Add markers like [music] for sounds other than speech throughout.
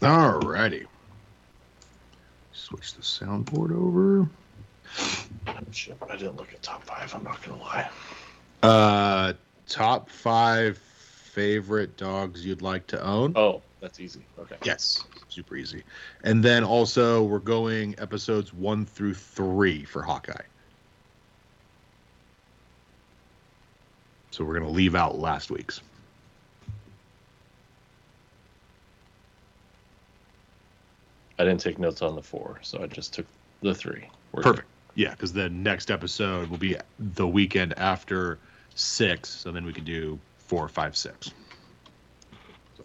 Alrighty. Switch the soundboard over. Shit, I didn't look at top five. I'm not gonna lie. Uh, top five favorite dogs you'd like to own. Oh, that's easy. Okay. Yes, super easy. And then also we're going episodes one through three for Hawkeye. So we're gonna leave out last week's. I didn't take notes on the four, so I just took the three. We're Perfect. Yeah, because the next episode will be the weekend after six, so then we can do four, five, six.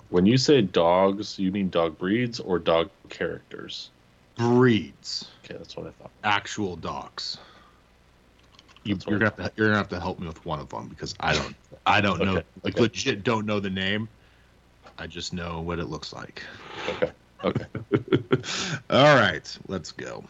When you say dogs, you mean dog breeds or dog characters? Breeds, Okay, that's what I thought. actual dogs. You, you're gonna have to you're gonna have to help me with one of them because I don't I don't know like okay. legit don't know the name. I just know what it looks like. Okay. Okay. [laughs] All right, let's go.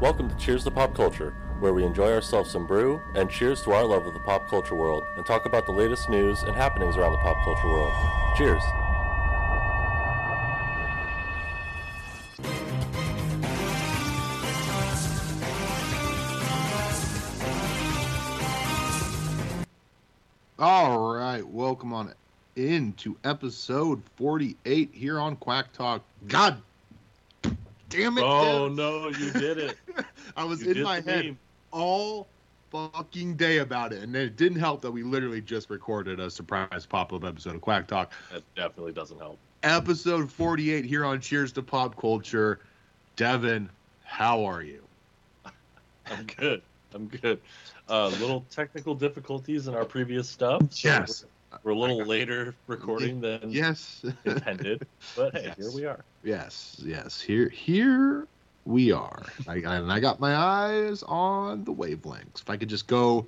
Welcome to Cheers to Pop Culture, where we enjoy ourselves some brew and cheers to our love of the pop culture world and talk about the latest news and happenings around the pop culture world. Cheers. Welcome on into episode 48 here on Quack Talk. God damn it. Oh Dev. no, you did it. [laughs] I was You in my head meme. all fucking day about it. And it didn't help that we literally just recorded a surprise pop up episode of Quack Talk. That definitely doesn't help. Episode 48 here on Cheers to Pop Culture. Devin, how are you? [laughs] I'm good. I'm good. Uh, little technical difficulties in our previous stuff. so Yes. We're a little later recording than Yes. intended, but hey, Yes. here we are. Yes, yes. Here, here we are. I, I, and I got my eyes on the wavelengths. If I could just go,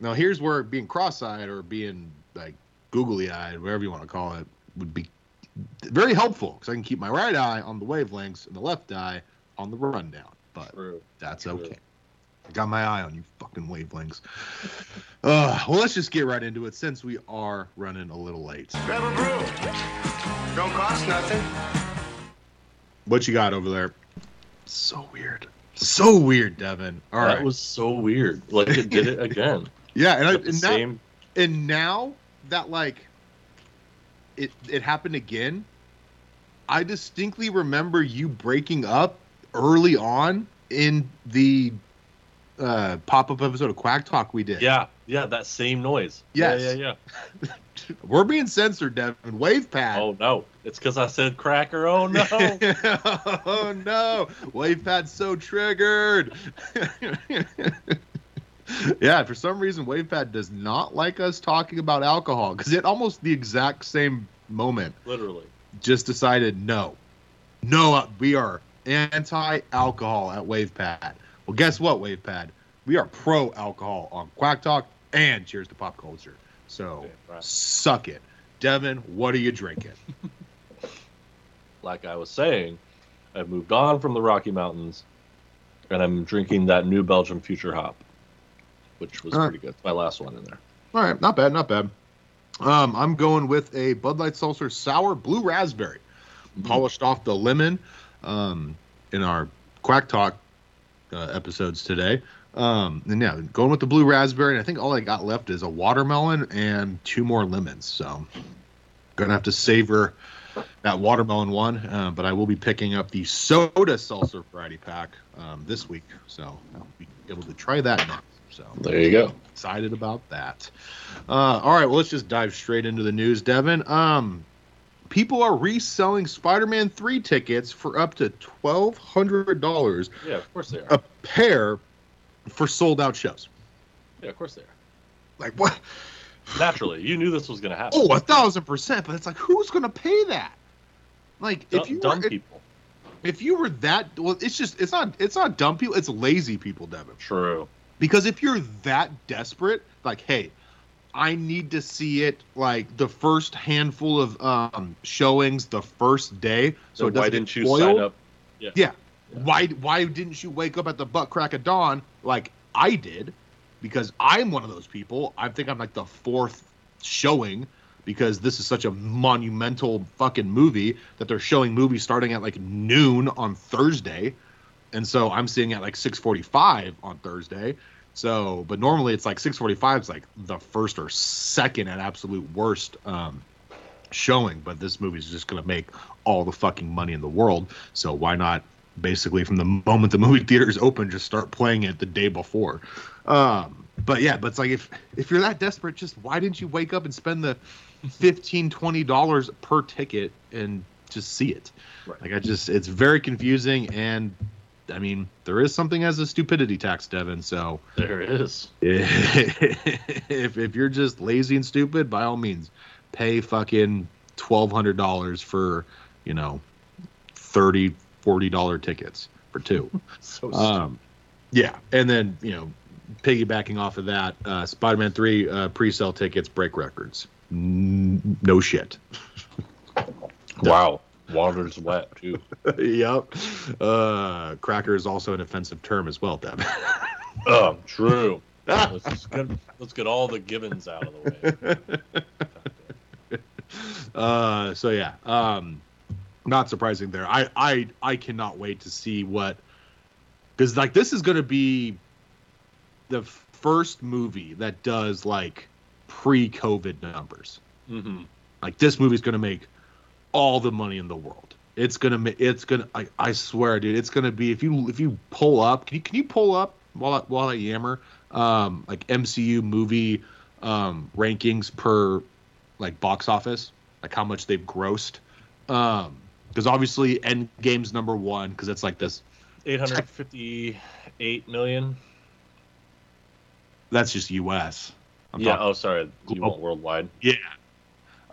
now here's where being cross-eyed or being like googly-eyed, whatever you want to call it, would be very helpful because I can keep my right eye on the wavelengths and the left eye on the rundown. But True. that's True. okay. I got my eye on you fucking wavelengths. Uh, well, let's just get right into it since we are running a little late. Grab a brew. Don't cost nothing. What you got over there? So weird. So weird, Devin. All right. that was so weird. Like it did it again. [laughs] yeah, and, I, With the and, now, same. and now that like it it happened again, I distinctly remember you breaking up early on in the uh, pop-up episode of Quack Talk we did. Yeah, yeah, that same noise. Yes. Yeah, yeah, yeah. [laughs] We're being censored, Devin. WavePad. Oh no, it's because I said cracker. Oh no. [laughs] oh no, WavePad's so triggered. [laughs] yeah, for some reason, WavePad does not like us talking about alcohol because it almost the exact same moment Literally. just decided no, no, uh, we are anti-alcohol at WavePad. Well, guess what, WavePad? We are pro-alcohol on Quack Talk and Cheers to Pop Culture. So right. suck it, Devin. What are you drinking? [laughs] Like I was saying, I've moved on from the Rocky Mountains, and I'm drinking that New Belgium Future Hop, which was All right. pretty good. My last one in there. All right, not bad, not bad. Um, I'm going with a Bud Light Seltzer Sour Blue Raspberry. Polished off the lemon um, in our Quack Talk uh, episodes today. Um, and yeah, going with the blue raspberry. And I think all I got left is a watermelon and two more lemons. So gonna have to savor that watermelon one. Uh, but I will be picking up the soda seltzer variety pack um, this week. So I'll be able to try that next. So There you go. excited about that. Uh, all right, well, let's just dive straight into the news, Devin. Um, people are reselling Spider-Man three tickets for up to twelve hundred dollars Yeah, of course they are. a pair for sold out shows. Yeah, of course they are. Like what? Naturally, you knew this was going to happen. Oh, a thousand percent. But it's like, who's going to pay that? Like, dumb, if you dumb were, people. if you were that, well, it's just it's not it's not dumb people. It's lazy people, Devin. True. Because if you're that desperate, like, hey, I need to see it like the first handful of um, showings the first day, so So it why didn't get you sign up? Yeah. Why why didn't you wake up at the butt crack of dawn like I did because I'm one of those people. I think I'm like the fourth showing because this is such a monumental fucking movie that they're showing movies starting at like noon on Thursday. And so I'm seeing at like 6:45 on Thursday. So, but normally it's like 6:45 is like the first or second at absolute worst um showing, but this movie is just going to make all the fucking money in the world. So why not basically from the moment the movie [laughs] theaters open just start playing it the day before. Um but yeah, but it's like if if you're that desperate just why didn't you wake up and spend the [laughs] 15 20 dollars per ticket and just see it. Right. Like I just it's very confusing and I mean, there is something as a stupidity tax, Devin. So there is. [laughs] if if you're just lazy and stupid, by all means, pay fucking twelve hundred dollars for, you know, 30 40 dollar tickets for two. [laughs] So Um, yeah, and then you know, piggybacking off of that, uh, Spider-Man Three uh, pre-sale tickets break records. N- no shit. [laughs] wow. Water's wet too. [laughs] yep. Uh, cracker is also an offensive term as well, Deb. [laughs] Oh, true. let's, get, let's get all the Gibbons out of the way. [laughs] uh, so yeah, um, not surprising there. I I I cannot wait to see what because like this is going to be the first movie that does like pre-COVID numbers. hmm Like this movie's going to make all the money in the world. It's gonna it's gonna I, I swear, dude, it's gonna be if you if you pull up, can you can you pull up while I, while I yammer, um, like MCU movie um rankings per like box office, like how much they've grossed, um, because obviously Endgame's number one because it's like this. 858 million. That's just U.S. I'm yeah. Oh, sorry. You Global. worldwide? Yeah.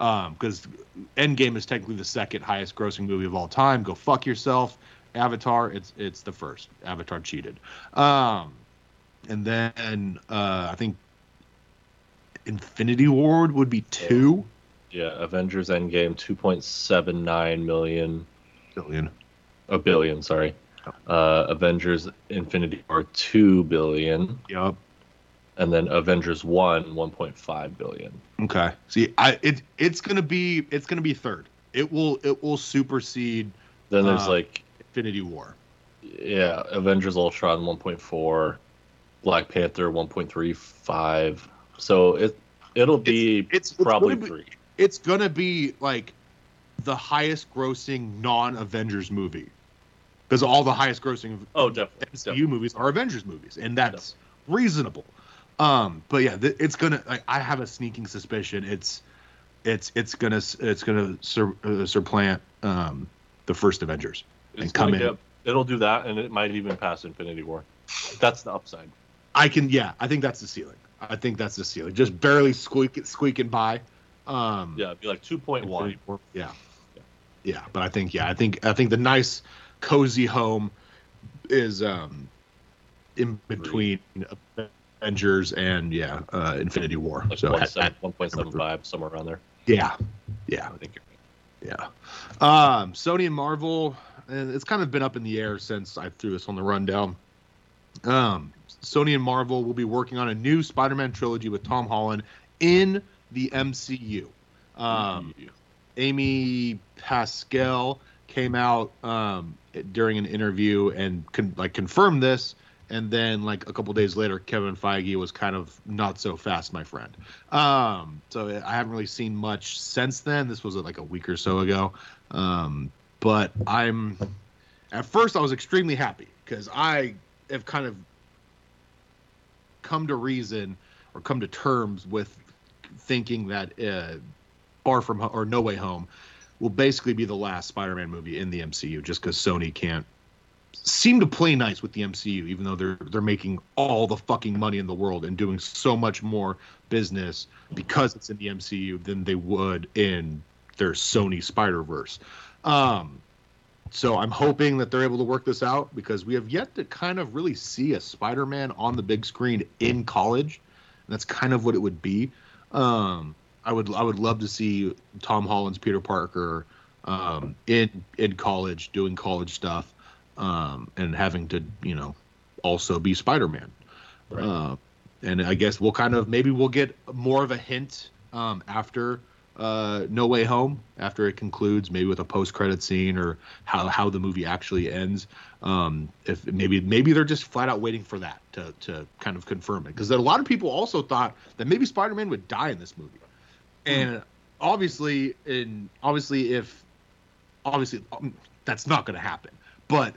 Um, because Endgame is technically the second highest grossing movie of all time. Go fuck yourself. Avatar, it's it's the first. Avatar cheated. Um, and then uh, I think Infinity War would be two Yeah. Avengers Endgame 2.79 million. billion. A billion. Sorry. Uh, Avengers Infinity War 2 billion, Yep. And then Avengers 1 1.5 billion. Okay. See, I it it's gonna be it's gonna be third. It will it will supersede Then there's Uh, like Infinity War. yeah, Avengers Ultron 1.4, Black Panther 1.35. So it it'll be it's, it's probably gonna be- three. it's gonna be like the highest grossing non Avengers movie because all the highest grossing Oh, definitely. MCU definitely. movies are Avengers movies, and that's reasonable. Um, but yeah, th- it's gonna. Like, I have a sneaking suspicion it's it's it's gonna it's gonna sur- uh, supplant um, the first Avengers. It's and come gonna in. it'll do that, and it might even pass Infinity War. That's the upside. I can yeah, I think that's the ceiling. I think that's the ceiling. Just barely squeak squeaking by. Um, Yeah, it'd be like 2.1. Infinity War. Yeah. Yeah, but I think yeah, I think I think the nice cozy home is um in between Avengers and yeah, uh Infinity War. Like so at- 1.7 at- 1.75, somewhere around there. yeah. Yeah, I think you're yeah. Um Sony and Marvel and it's kind of been up in the air since I threw this on the rundown. Um Sony and Marvel will be working on a new Spider-Man trilogy with Tom Holland in the MCU. Um Amy Pascal came out um, during an interview and con- like confirmed this, and then like a couple days later, Kevin Feige was kind of not so fast, my friend. Um, so I haven't really seen much since then. This was like a week or so ago, um, but I'm at first I was extremely happy because I have kind of come to reason or come to terms with thinking that uh, Far From Home or No Way Home will basically be the last Spider-Man movie in the MCU, just because Sony can't seem to play nice with the MCU, even though they're they're making all the fucking money in the world and doing so much more business because it's in the MCU than they would in their Sony Spider Verse. Um, so I'm hoping that they're able to work this out because we have yet to kind of really see a Spider-Man on the big screen in college. And that's kind of what it would be. Um, I would I would love to see Tom Holland's Peter Parker um, in in college doing college stuff um, and having to you know also be Spider Man. Right. Uh, and I guess we'll kind of maybe we'll get more of a hint um, after uh, No Way Home after it concludes, maybe with a post credit scene or how how the movie actually ends. Um, if maybe maybe they're just flat out waiting for that to to kind of confirm it because a lot of people also thought that maybe Spider Man would die in this movie, and obviously in obviously if obviously um, that's not going to happen, but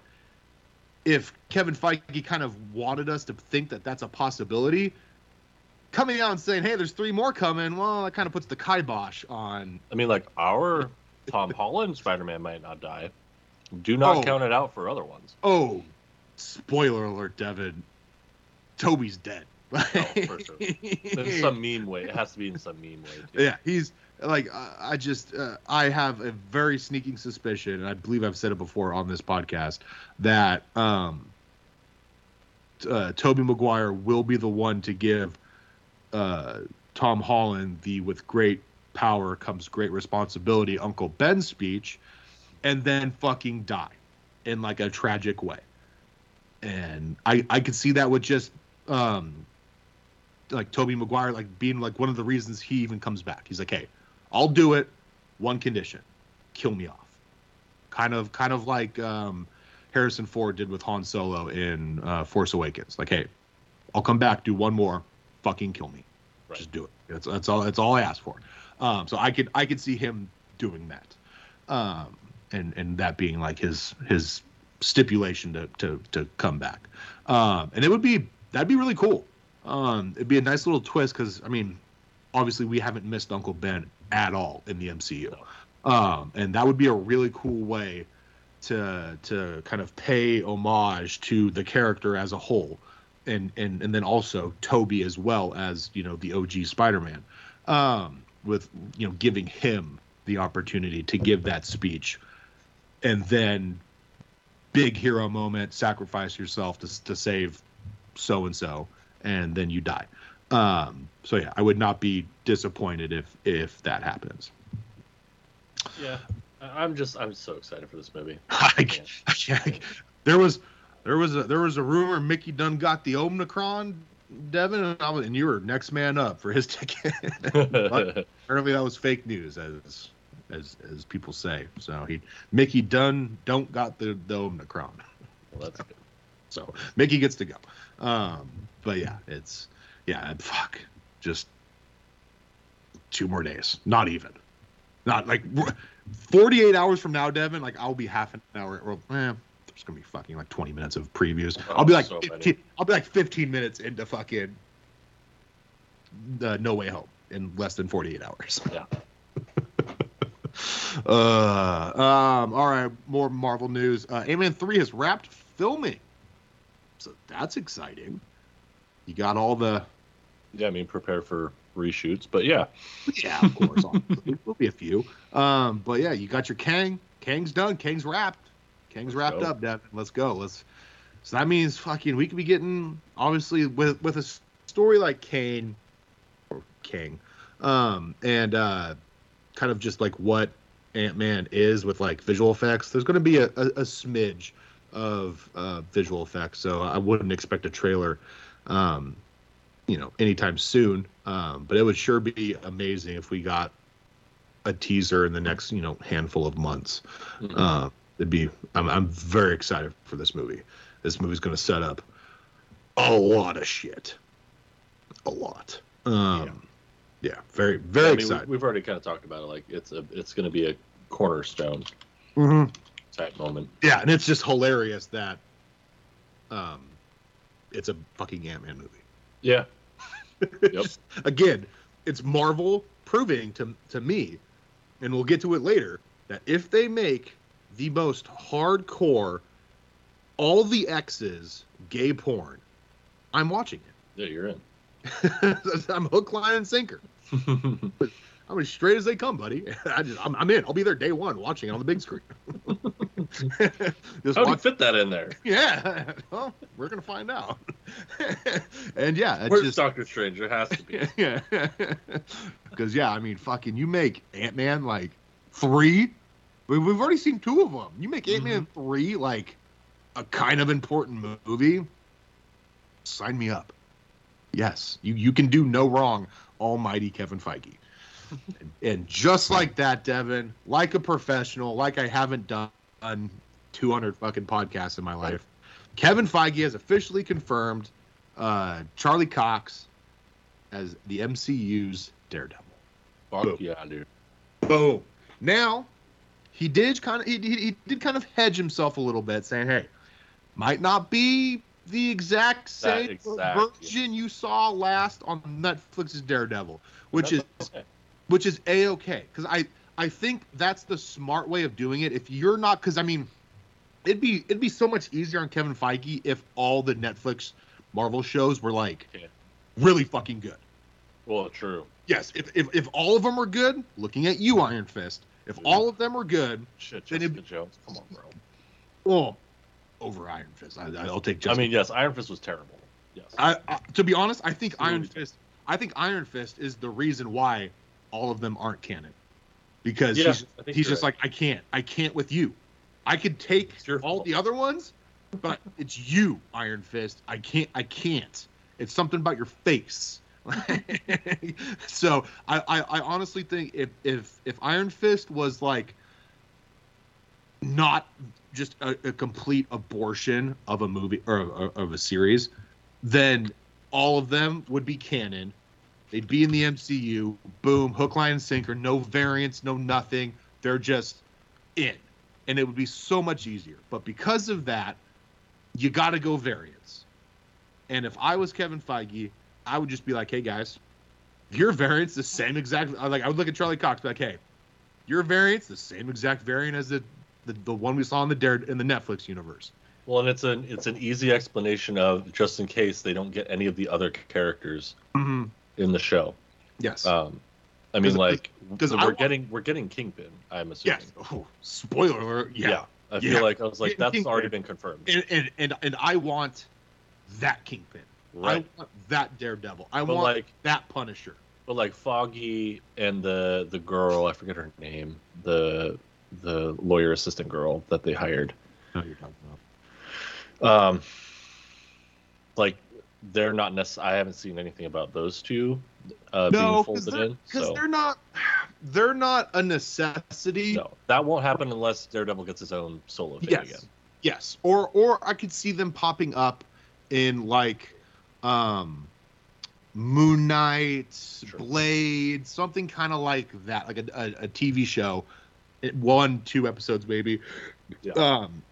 if Kevin Feige kind of wanted us to think that that's a possibility, coming out and saying, "Hey, there's three more coming," well, that kind of puts the kibosh on. I mean, like our Tom Holland Spider Man might not die. Do not Oh. count it out for other ones. Oh, spoiler alert, Devin. Tobey's dead. Oh, for sure. [laughs] In some mean way, it has to be in some mean way. Too. yeah, he's like I I just uh, I have a very sneaking suspicion, and I believe I've said it before on this podcast that um, uh, Tobey Maguire will be the one to give uh, Tom Holland the "with great power comes great responsibility" Uncle Ben speech, and then fucking die in like a tragic way. And I I could see that with just um like Tobey Maguire like being like one of the reasons he even comes back. He's like, "Hey, I'll do it. One condition: kill me off." Kind of, kind of like um, Harrison Ford did with Han Solo in uh, Force Awakens. Like, "Hey, I'll come back, do one more, fucking kill me. Right. Just do it. That's that's all. That's all I ask for." Um, so I could I could see him doing that, um, and and that being like his his stipulation to to to come back, um, and it would be that'd be really cool. Um, it'd be a nice little twist because I mean, obviously we haven't missed Uncle Ben at all in the MCU, um, and that would be a really cool way to to kind of pay homage to the character as a whole, and and and then also Tobey as well as you know the OG Spider-Man, um, with you know giving him the opportunity to give that speech, and then big hero moment, sacrifice yourself to to save so and so, and then you die. Um, so yeah, I would not be disappointed if if that happens. Yeah, I'm just I'm so excited for this movie. [laughs] I, I there was there was a there was a rumor Mickey Dunn got the Omicron, Devin, and, I was, and you were next man up for his [laughs] ticket. [laughs] Apparently that was fake news, as as as people say. So he Mickey Dunn don't got the the Omicron. well, that's good. So Mickey gets to go. Um, but yeah, it's yeah, fuck, just two more days. Not even, not like forty eight hours from now, Devin. Like I'll be half an hour. Or eh, there's gonna be fucking like twenty minutes of previews. I'll be Oh, like so 15, I'll be like fifteen minutes into fucking uh, No Way Home in less than forty eight hours. Yeah. [laughs] Uh, um, all right, more Marvel news. Uh, Ant-Man 3 has wrapped filming. So that's exciting. You got all the Yeah, I mean, prepare for reshoots, but yeah, yeah, of course. [laughs] There'll be a few. Um, but yeah, you got your Kang. Kang's done. Kang's wrapped. Kang's Let's wrapped go. up, Devin. Let's go. Let's. So that means fucking we could be getting obviously with with a story like Kane or King, um, and uh, kind of just like what Ant Man is with like visual effects. There's going to be a, a, a smidge of uh, visual effects, so I wouldn't expect a trailer. Um, you know, anytime soon. Um, but it would sure be amazing if we got a teaser in the next, you know, handful of months. Mhm. Uh, it'd be. I'm, I'm very excited for this movie. This movie's going to set up a lot of shit. A lot. Um, yeah. very, very I mean, excited. we've already kind of talked about it. Like it's a it's going to be a cornerstone mm-hmm. type moment. Yeah, and it's just hilarious that, um, it's a fucking Ant Man movie. Yeah, [laughs] Yep. Again, it's Marvel proving to to me, and we'll get to it later, that if they make the most hardcore, all the X's gay porn, I'm watching it. yeah, you're in. [laughs] I'm hook, line, and sinker. [laughs] I'm as straight as they come, buddy. [laughs] I just, I'm, I'm in. I'll be there day one, watching it on the big screen. [laughs] just How do you fit that in there? [laughs] yeah, well, we're gonna find out. and yeah, it's Where's just Doctor Strange? There has to be. yeah, because yeah, I mean, fucking, you make Ant Man like three. We, we've already seen two of them. You make Ant Man mm-hmm. three like a kind of important movie. Sign me up. Yes, you you can do no wrong, Almighty Kevin Feige. And, just like that, Devin, like a professional, like I haven't done 200 fucking podcasts in my life, Kevin Feige has officially confirmed uh, Charlie Cox as the MCU's Daredevil. Fuck Boom. yeah, dude. Boom. Now, he did kind of he, he, he did kind of hedge himself a little bit, saying, "Hey, might not be the exact same exact, version you saw last on Netflix's Daredevil, which is okay. Which is a okay because I I think that's the smart way of doing it. If you're not, because I mean, it'd be it'd be so much easier on Kevin Feige if all the Netflix Marvel shows were like Yeah. really fucking good. Well, true. Yes, if, if if all of them were good, looking at you, Iron Fist. If all of them were good, Shit, Then Jessica it- Jones. Come on, bro. well, over Iron Fist, I, I'll take. I mean, yes, Iron Fist was terrible. Yes. I, I to be honest, I think Iron Fist. I think Iron Fist is the reason why all of them aren't canon, because Yeah, he's he's just right. like I can't, I can't with you. I could take all the other ones, but it's you, Iron Fist. I can't, I can't. It's something about your face. [laughs] so I, I, I honestly think if if if Iron Fist was like not just a, a complete abortion of a movie or, or of a series, then all of them would be canon. They'd be in the MCU. Boom, hook, line, and sinker. No variants, no nothing. They're just in, and it would be so much easier. But because of that, you got to go variants. And if I was Kevin Feige, I would just be like, "Hey guys, your variant's the same exact." Like I would look at Charlie Cox, be like, "Hey, your variant's the same exact variant as the the, the one we saw in the Dare in the Netflix universe." Well, and it's an it's an easy explanation of just in case they don't get any of the other characters Mm-hmm. In the show. Yes. Um, I mean, like, because we're want- getting we're getting Kingpin. I'm assuming. yes. Oh, spoiler alert. Yeah. I Yeah. feel like I was like, that's Kingpin. already been confirmed. And, and and and I want that Kingpin. Right. I want that Daredevil. I But want like, that Punisher. but like Foggy and the the girl, I forget her name, the the lawyer assistant girl that they hired. No, you're talking about. Um, like they're not necessarily. I haven't seen anything about those two uh, being No, because folded they're, in. 'cause So they're not. They're not a necessity. no, that won't happen unless Daredevil gets his own solo thing Yes. again. Yes. Or or I could see them popping up in like um Moon Knight, Sure. Blade, something kind of like that, like a, a, a TV show, one, two episodes maybe. Yeah. Um,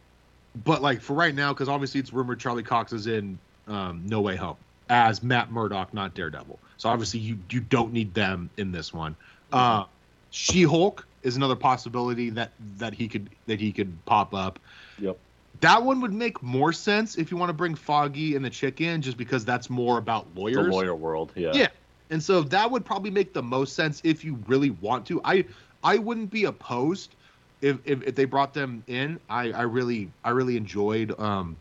but like for right now, because obviously it's rumored Charlie Cox is in um, No Way Home as Matt Murdock, not Daredevil. So obviously you you don't need them in this one. Uh, she Hulk is another possibility that that he could that he could pop up. Yep. That one would make more sense if you want to bring Foggy and the chick in, just because that's more about lawyers. The lawyer world. Yeah. Yeah. And so that would probably make the most sense if you really want to. I I wouldn't be opposed if if, if they brought them in. I I really I really enjoyed um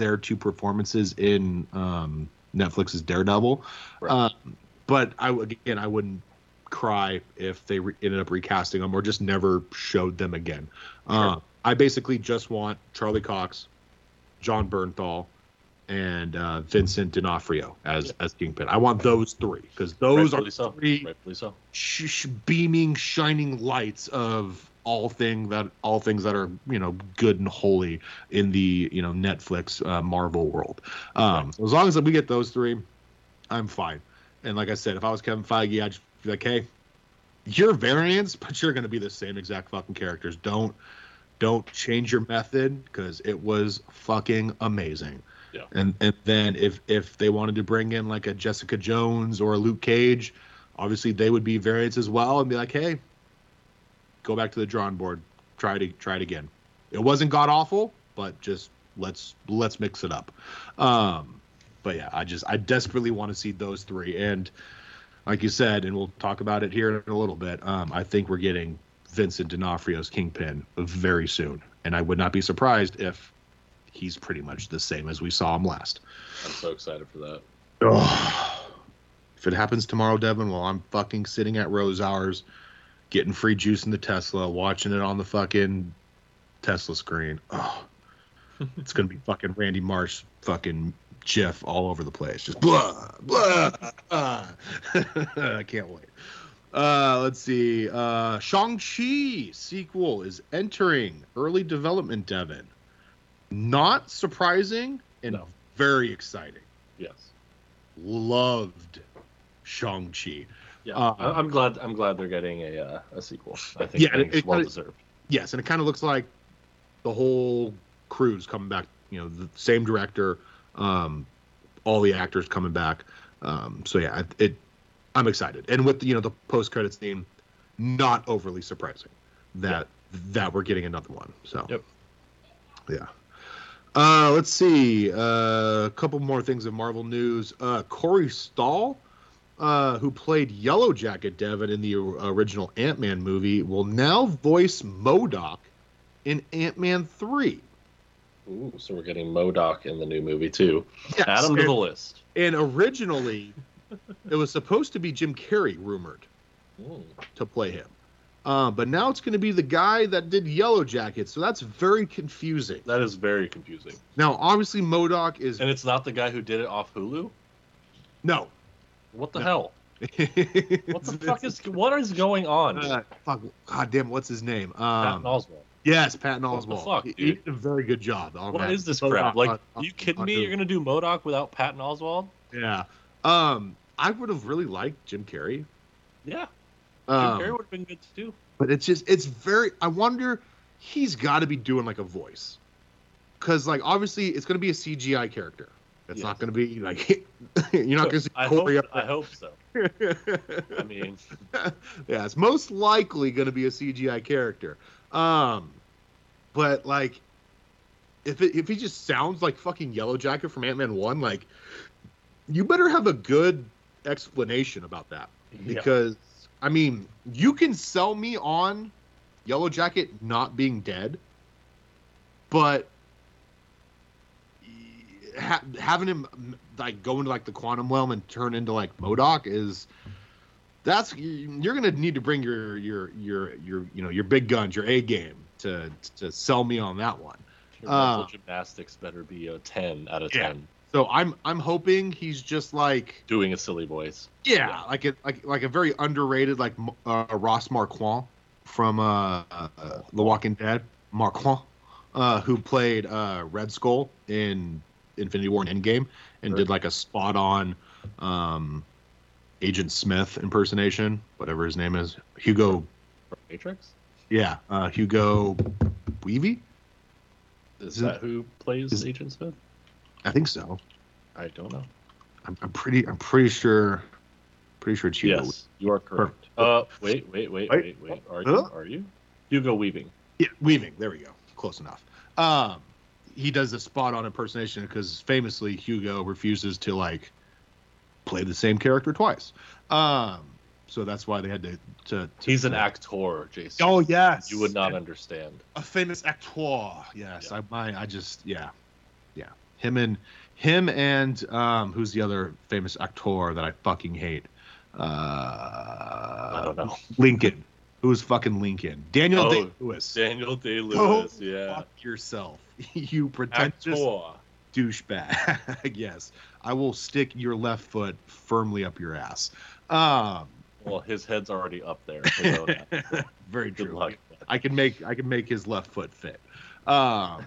their two performances in um Netflix's Daredevil. Right. Uh, but I again I wouldn't cry if they re- ended up recasting them or just never showed them again. Uh, Sure. I basically just want Charlie Cox, Jon Bernthal, and uh, Vincent D'Onofrio as Yeah. as Kingpin. I want those three because those Rightfully are so. three so. sh- sh- beaming, shining lights of all thing that all things that are you know good and holy in the you know Netflix uh, Marvel world. Um, so As long as we get those three, I'm fine. And like I said, if I was Kevin Feige, I'd be like, hey, you're variants, but you're going to be the same exact fucking characters. Don't don't change your method because it was fucking amazing. Yeah. And and then if if they wanted to bring in like a Jessica Jones or a Luke Cage, obviously they would be variants as well and be like, hey, go back to the drawing board, try to try it again. It wasn't god awful, but just let's let's mix it up. Um, but yeah, I just I desperately want to see those three, and like you said, and we'll talk about it here in a little bit. Um, I think we're getting Vincent D'Onofrio's Kingpin very soon, and I would not be surprised if he's pretty much the same as we saw him last. I'm so excited for that. If it happens tomorrow, Devin, well, I'm fucking sitting at Rose Hours, getting free juice in the Tesla, watching it on the fucking Tesla screen. Oh, [laughs] it's gonna be fucking Randy Marsh fucking GIF all over the place, just blah blah. uh. [laughs] I can't wait. Uh, let's see. Uh, Shang Chi sequel is entering early development. Devin, not surprising and No. very exciting. Yes. Loved Shang Chi. Yeah. I- I'm glad. I'm glad they're getting a uh, a sequel. I think Yeah, it's it- well it- deserved. Yes, and it kind of looks like the whole crew's coming back. You know, the same director, um, all the actors coming back. Um, so yeah, it, it. I'm excited, and with you know the post credits scene, not overly surprising that that we're getting another one. So Yep. yeah. Uh, let's see. Uh, a couple more things of Marvel news. Uh, Corey Stoll, uh, who played Yellow Jacket Devin in the original Ant Man movie, will now voice MODOK in Ant Man 3. Ooh, so we're getting MODOK in the new movie too. Yes, Add him to the list. and originally, it was supposed to be Jim Carrey rumored Mm. to play him. Uh, but now it's going to be the guy that did Yellow Jacket, so that's very confusing. That is very confusing. Now, obviously, MODOK is And it's not the guy who did it off Hulu. no. What the No. hell? [laughs] What the fuck is what is going on? Uh, fuck, God damn, what's his name? Patton Um, Oswalt. yes, Patton Oswalt. What the fuck, He- dude? he did a very good job. What that. is this crap? Like, are you kidding me? You're gonna do MODOK without Patton Oswalt? Yeah. Um, I would have really liked Jim Carrey. Yeah, Jim Um, Carrey would have been good too. but it's just it's very. I wonder. He's got to be doing like a voice, because like obviously it's going to be a CGI character. It's Yes. not going to be like [laughs] you're not going to see I hope, up I hope so. I mean, [laughs] yeah, it's most likely going to be a CGI character. Um, but like, if it, if he just sounds like fucking Yellow Jacket from Ant Man One, like, you better have a good explanation about that yeah. because I mean, you can sell me on Yellow Jacket not being dead, but ha- having him like go into like the quantum realm and turn into like MODOK is that's you're gonna need to bring your your your your you know your big guns, your A game to to sell me on that one. Your uh, gymnastics better be a ten out of Yeah. ten. So I'm I'm hoping he's just like Doing a silly voice. Yeah, Yeah. like a like like a very underrated like uh, Ross Marquand from uh, uh, The Walking Dead, Marquand, uh, who played uh, Red Skull in Infinity War and Endgame, and Sure. did like a spot on um, Agent Smith impersonation, whatever his name is, Hugo. Matrix. Yeah, uh, Hugo Weavy. Is Isn't- that who plays is- Agent Smith? I think so. I don't know. I'm, I'm pretty. I'm pretty sure. Pretty sure it's Hugo. Yes, you are correct. Uh, wait, wait, wait, Wait. wait, wait. Are you? Are you? Hugo Weaving. Yeah, Weaving. There we go. Close enough. Um, he does the spot on impersonation because famously Hugo refuses to like play the same character twice. Um, so that's why they had to. to, to He's an actor, Jason. Oh yes, You would not understand. a famous actor. Yes, Yeah. I my I just yeah, yeah. Him and him and um, who's the other famous actor that I fucking hate? Uh, I don't know. Lincoln. Who's fucking Lincoln? Daniel Oh, Day Lewis. Daniel Day Go Lewis. yeah. Fuck yourself, [laughs] you pretentious douchebag. [laughs] yes, I will stick your left foot firmly up your ass. Um, Well, his head's already up there. so [laughs] very Good true. luck. I can make I can make his left foot fit. Um,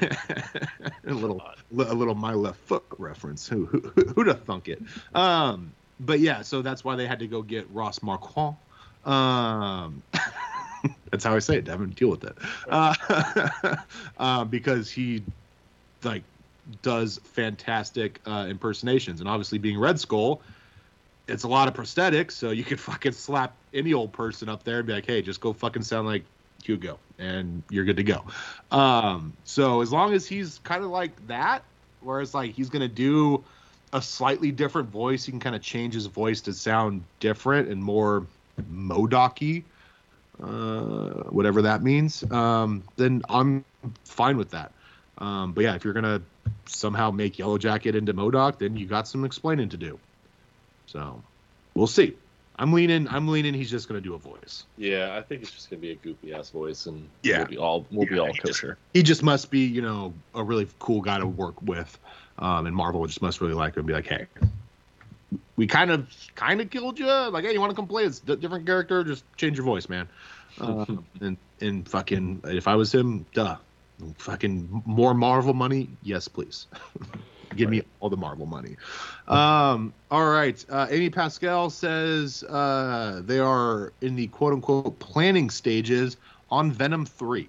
a little a little my left foot reference. Who who who'd have thunk it? Um, but yeah, so that's why they had to go get Ross Marquand. Um, [laughs] that's how I say it. Devin, deal with it. Uh, [laughs] uh, because he like does fantastic uh, impersonations, and obviously being Red Skull, it's a lot of prosthetics. So you could [laughs] fucking slap any old person up there and be like, "Hey, just go fucking sound like Hugo," and you're good to go. Um, so as long as he's kind of like that, whereas like he's gonna do a slightly different voice, he can kind of change his voice to sound different and more MODOK-y, uh, whatever that means. Um, then I'm fine with that. Um, but yeah, if you're gonna somehow make Yellow Jacket into MODOK, then you got some explaining to do. So we'll see. I'm leaning. I'm leaning. He's just gonna do a voice. Yeah, I think it's just gonna be a goofy ass voice, and Yeah. we'll be all we'll be all he just- kosher. He just must be, you know, a really cool guy to work with, um, and Marvel just must really like him. and Be like, hey, we kind of kind of killed you. Like, hey, you want to come play? It's a different character. Just change your voice, man. Uh, [laughs] and and fucking, if I was him, duh, fucking more Marvel money, yes, please. [laughs] Give me all the Marvel money. Um, all right. Uh, Amy Pascal says uh, they are in the quote unquote planning stages on Venom 3.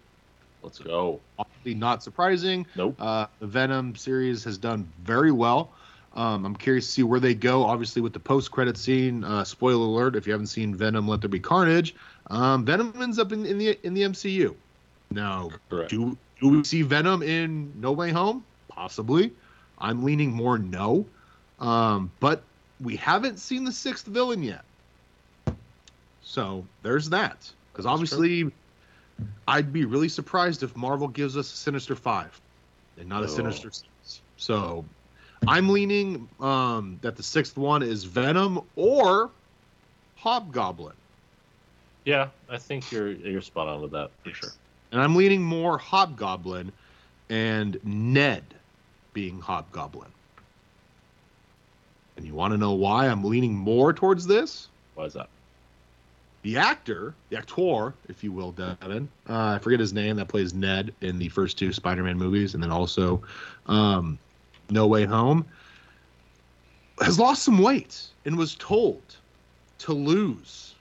Let's go. Obviously, not surprising. Nope. Uh, the Venom series has done very well. Um, I'm curious to see where they go. Obviously, with the post-credit scene, uh, spoiler alert: if you haven't seen Venom, Let There Be Carnage. Um, Venom ends up in, in the in the MCU. Now, Correct. do do we see Venom in No Way Home? Possibly. I'm leaning more no. Um, but we haven't seen the sixth villain yet. So there's that. Because obviously, I'd be really surprised if Marvel gives us a Sinister Five and not a Oh. Sinister Six. So I'm leaning um, that the sixth one is Venom or Hobgoblin. Yeah, I think you're you're spot on with that for sure. And I'm leaning more Hobgoblin and Ned being Hobgoblin. And you want to know why I'm leaning more towards this? Why is that? The actor, the actor, if you will, Devin, uh, I forget his name, that plays Ned in the first two Spider Man movies, and then also um, No Way Home, has lost some weight and was told to lose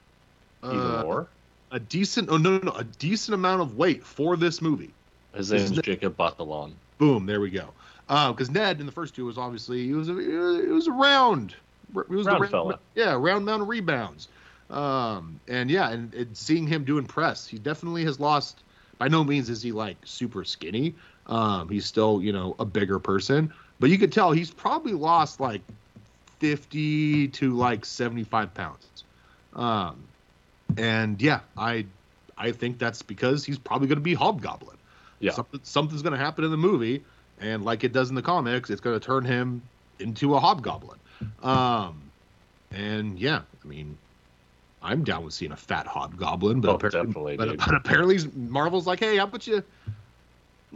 Even uh, more. a decent, oh, no, no, no, a decent amount of weight for this movie. His name's isn't Jacob Batalon. Boom, there we go. Because Ned in the first two was obviously he was a, it was a round, it was Round the fella. yeah, round amount of rebounds. Um, and yeah, and, and seeing him doing press, he definitely has lost. By no means is he like super skinny. Um, he's still you know a bigger person, but you could tell he's probably lost like fifty to like seventy five pounds. Um, and yeah, I I think that's because he's probably going to be Hobgoblin. Yeah. Something, something's going to happen in the movie, and like it does in the comics, it's going to turn him into a hobgoblin. Um, and yeah, I mean, I'm down with seeing a fat hobgoblin, but Oh, apparently, definitely, but, [laughs] but apparently Marvel's like, hey, how about you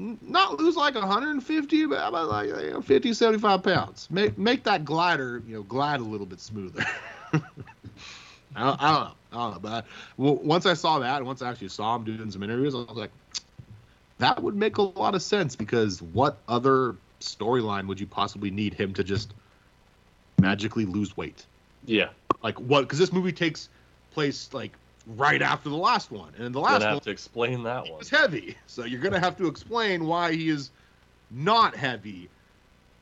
not lose like 150, but about like you know, 50, 75 pounds? Make make that glider, you know, glide a little bit smoother. [laughs] I don't, I don't know. I don't know. But well, once I saw that, and once I actually saw him doing some interviews, I was like, that would make a lot of sense because what other storyline would you possibly need him to just magically lose weight? Yeah, Like what? Because this movie takes place like right after the last one, and in the last one have to explain that one. was heavy. So you're gonna have to explain why he is not heavy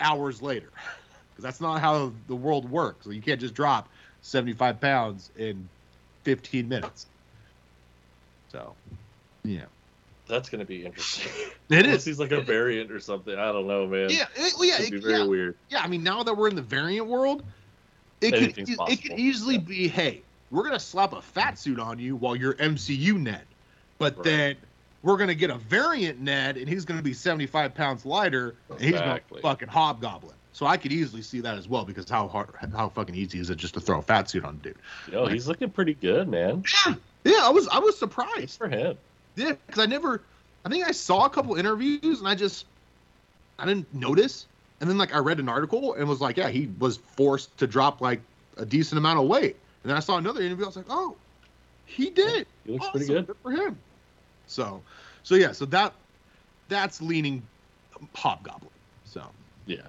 hours later, because that's not how the world works. So you can't just drop 75 pounds in 15 minutes. So, yeah, That's gonna be interesting. [laughs] it Unless is. He's like a variant or something. I don't know, man. Yeah, it, well, yeah, It'd be very yeah, weird. yeah. I mean, now that we're in the variant world, it could it could easily Yeah. be, hey, we're gonna slap a fat suit on you while you're MCU Ned, but Right. then we're gonna get a variant Ned, and he's gonna be 75 pounds lighter, and he's gonna fucking hobgoblin. So I could easily see that as well because how hard, how fucking easy is it just to throw a fat suit on a dude? Yo, he's looking pretty good, man. Yeah, yeah. I was I was surprised. for him. Yeah, because I never, I think I saw a couple interviews and I just, I didn't notice. And then like I read an article and was like, yeah, he was forced to drop like a decent amount of weight. And then I saw another interview. I was like, oh, he did. He looks pretty Awesome. good. for him. So, so yeah, so that, that's leaning hobgoblin. So, Yeah.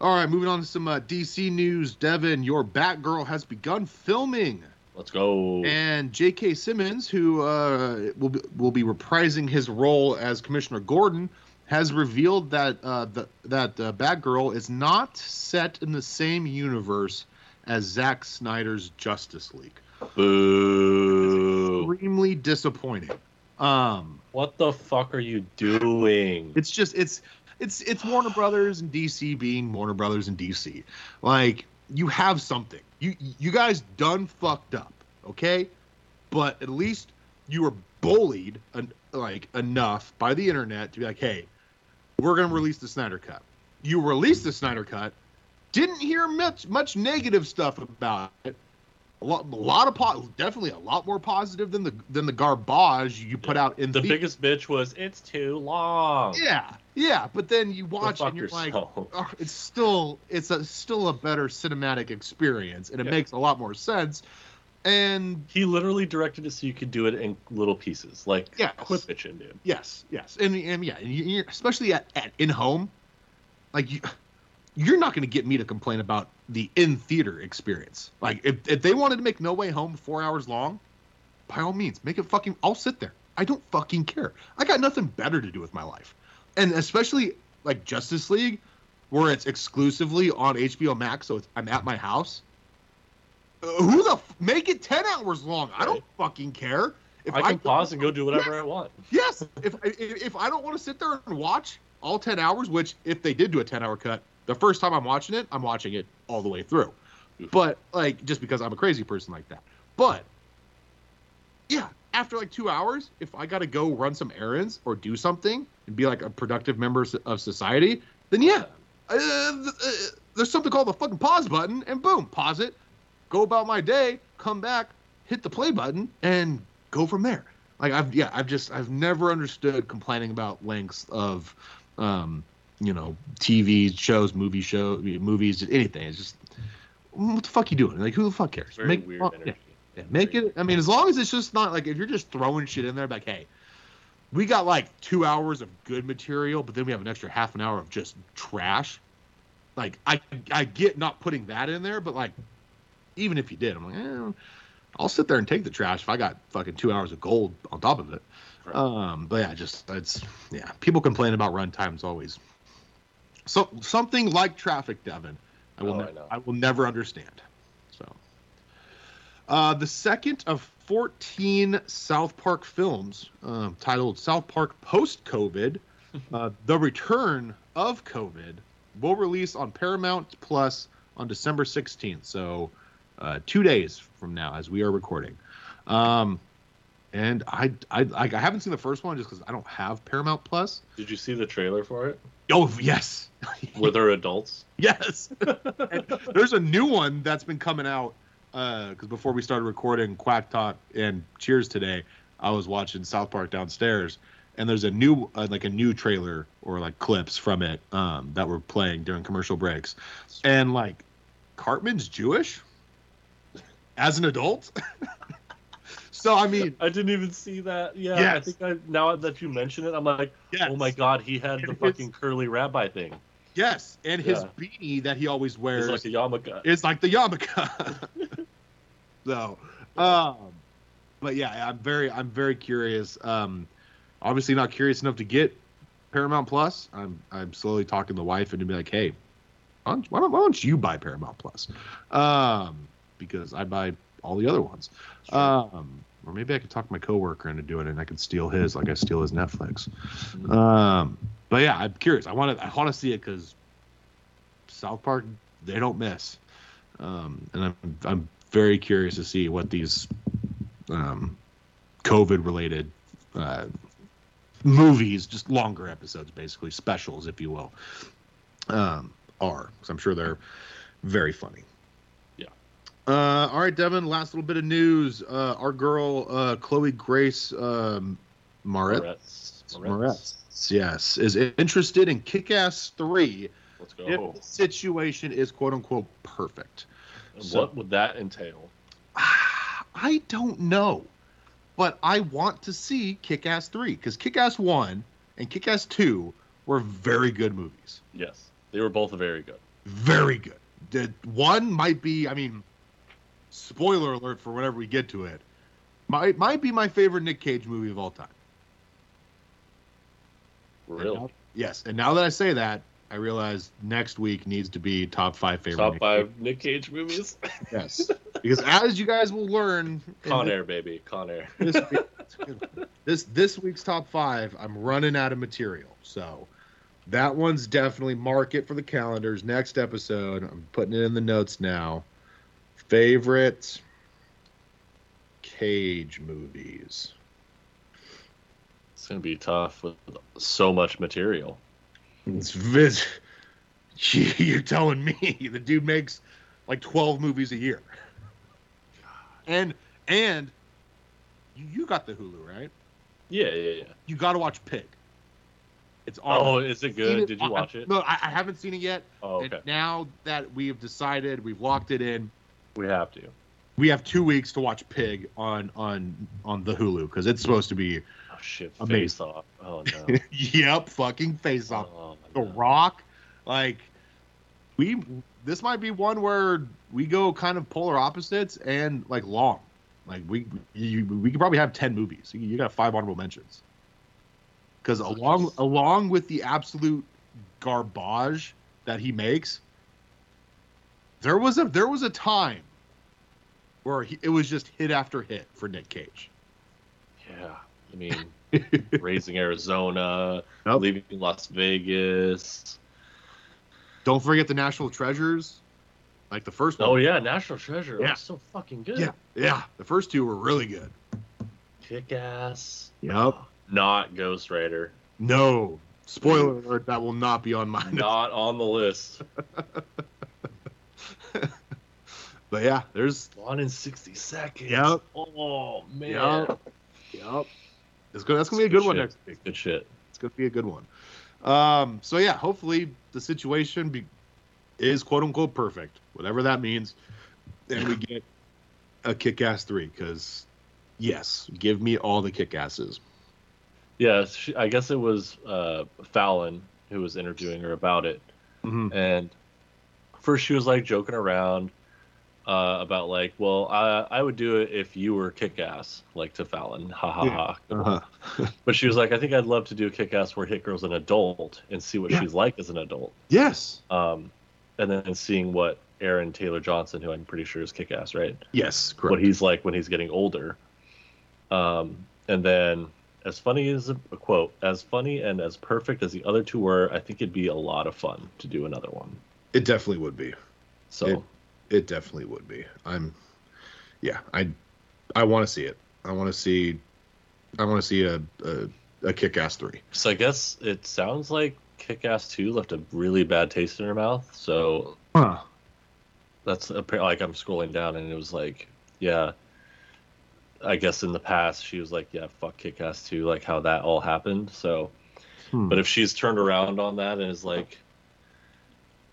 all right, moving on to some uh, DC news. Devin, your Batgirl has begun filming. Let's go. And J.K. Simmons, who uh, will be, will be reprising his role as Commissioner Gordon, has revealed that uh, the, that uh, Batgirl is not set in the same universe as Zack Snyder's Justice League. Boo. Extremely disappointing. Um, What the fuck are you doing? it's just it's it's it's Warner Brothers and DC being Warner Brothers and DC. Like you have something. You you guys done fucked up, okay? But at least you were bullied en- like enough by the internet to be like, "Hey, we're going to release the Snyder cut." You release the Snyder cut, didn't hear much much negative stuff about it. a lot, a lot of po- definitely a lot more positive than the than the garbage you put out in The the biggest bitch was it's too long. Yeah, yeah, but then you watch and you're like, oh, it's still it's a still a better cinematic experience, and it Yeah. makes a lot more sense. And He literally directed it so you could do it in little pieces. Like, Yes. quit bitching, dude. yes, yes, and, and yeah, and you- especially at, at in home, like you, you're not going to get me to complain about the in theater experience. Like if if they wanted to make No Way Home four hours long, by all means, make it fucking. I'll sit there. I don't fucking care. I got nothing better to do with my life, and especially like Justice League, where it's exclusively on HBO Max, so it's, I'm at my house. Uh, who the f- make it ten hours long? I don't fucking care. If I can pause and go do whatever I want. Yes. If [laughs] if, if I don't want to sit there and watch all ten hours, which if they did do a ten hour cut, the first time I'm watching it, I'm watching it all the way through. But like just because I'm a crazy person like that. But yeah, after like two hours, if I got to go run some errands or do something and be like a productive member of society, then yeah, uh, uh, there's something called the fucking pause button, and boom, pause it, go about my day, come back, hit the play button, and go from there. Like I've yeah, I've just I've never understood complaining about lengths of, um, you know, TV shows, movie show, movies, anything. It's just what the fuck you doing? Like who the fuck cares? Very Make- weird well, energy. yeah, make it. I mean, as long as it's just not like if you're just throwing shit in there, like, hey, we got like two hours of good material, but then we have an extra half an hour of just trash. Like, I I get not putting that in there, but like, even if you did, I'm like, eh, I'll sit there and take the trash if I got fucking two hours of gold on top of it. Right. Um, but yeah, just it's yeah. People complain about run times always. So something like traffic, Devin. I will Oh, ne- know. I will never understand. So. Uh, the second of 14 South Park films um, titled South Park Post COVID, [laughs] uh, The Return of COVID, will release on Paramount Plus on December 16th. So, uh, two days from now, as we are recording. Um, and I, I, I I haven't seen the first one just because I don't have Paramount Plus. Did you see the trailer for it? Oh yes, [laughs] Were there adults? Yes. [laughs] [laughs] There's a new one that's been coming out because before we started recording Quack Talk and Cheers today, I was watching South Park downstairs, and there's a new uh, like a new trailer or like clips from it um, that were playing during commercial breaks, and like Cartman's Jewish as an adult. So I mean, I didn't even see that. Yeah, I think I now that you mention it, I'm like, yes, oh my god, he had the It is- fucking curly rabbi thing. yes, and his Yeah. beanie that he always wears It's like a yarmulke. It's like the yarmulke. [laughs] so, um, but yeah, I'm very, I'm very curious. Um, obviously not curious enough to get Paramount Plus. I'm, I'm slowly talking to the wife and to be like, hey, why don't, why don't, why don't you buy Paramount Plus? Um, because I buy all the other ones. Um, or maybe I could talk my coworker into doing it, and I could steal his, like I steal his Netflix. Um, but yeah, I'm curious. I want to, I want to see it because South Park, they don't miss. Um, and I'm, I'm very curious to see what these um, COVID related uh, movies, just longer episodes, basically specials, if you will, um, are. Because I'm sure they're very funny. Uh, all right, Devin. Last little bit of news. Uh, our girl uh, Chloe Grace um, Moretz, Moretz. Moretz, yes, is interested in Kick-Ass Three Let's go. if the situation is quote unquote perfect. So- what would that entail? [sighs] I don't know, but I want to see Kick Ass 3 because Kick Ass 1 and Kick Ass 2 were very good movies. Yes, they were both very good. Very good. The one might be, I mean, spoiler alert for whenever we get to it, might, might be my favorite Nick Cage movie of all time. And Really? now- yes. And now that I say that, I realize next week needs to be top five favorite Top Nick five Nick Cage movies. Yes. [laughs] because as you guys will learn, Con this- Air, baby. Con Air. this, week- [laughs] this this week's top five, I'm running out of material. So that one's definitely mark it for the calendars. Next episode, I'm putting it in the notes now. Favorite Cage movies. It's gonna be tough with so much material. It's vis- [laughs] You're telling me [laughs] the dude makes like 12 movies a year. and and you, got the Hulu, right? Yeah, yeah, yeah. You got to watch Pig. It's on. Oh, is it good? Did you watch it? No, I, I haven't seen it yet. Oh, And now that we've decided, we've locked it in. We have to. We have two weeks to watch Pig on on on the Hulu because it's supposed to be. Oh shit! Amazing. Face off. Oh no. [laughs] yep, fucking face off. Oh, The no. Rock, like we. This might be one where we go kind of polar opposites and like long. Like we you, we could probably have ten movies. You, you got five honorable mentions. Because along along with the absolute garbage that he makes, there was a there was a time where he, it was just hit after hit for Nick Cage. Yeah. I mean, [laughs] raising Arizona, Yep. leaving Las Vegas. Don't forget the National Treasures, like the first oh, one. Oh yeah, National Treasure. Yeah. So fucking good. yeah, yeah. The first two were really good. Kick ass. Yep. Not Ghost Rider. No. Spoiler alert, that will not be on mine. Not on the list. [laughs] But yeah, there's Gone in 60 seconds. Yep. Oh man. Yep. Yep. It's gonna that's gonna be a good one shit. next week. Good shit. It's gonna be a good one. Um, so yeah, hopefully the situation be, is quote unquote perfect, whatever that means, and we get a kick ass three. Because yes, give me all the kick asses. Yeah, she, I guess it was uh, Fallon who was interviewing her about it, Mhm. and first she was like joking around uh, about like, well, I I would do it if you were kick ass, like to Fallon, ha ha Yeah. ha. Uh-huh. [laughs] But she was like, I think I'd love to do a kick ass where Hit Girl's an adult and see what Yeah. she's like as an adult, Yes. um, and then seeing what Aaron Taylor Johnson, who I'm pretty sure is kick ass, right? Yes. what he's like when he's getting older. Um, and then, as funny as a, a quote, as funny and as perfect as the other two were, I think it'd be a lot of fun to do another one. It definitely would be. So It- It definitely would be. I'm. Yeah. I. I want to see it. I want to see. I want to see a a, a kick ass three. So I guess it sounds like Kick Ass 2 left a really bad taste in her mouth. So Huh. that's appa- like I'm scrolling down and it was like, yeah. I guess in the past she was like, yeah, fuck Kick Ass 2, like how that all happened. So, Hmm. but if she's turned around on that and is like,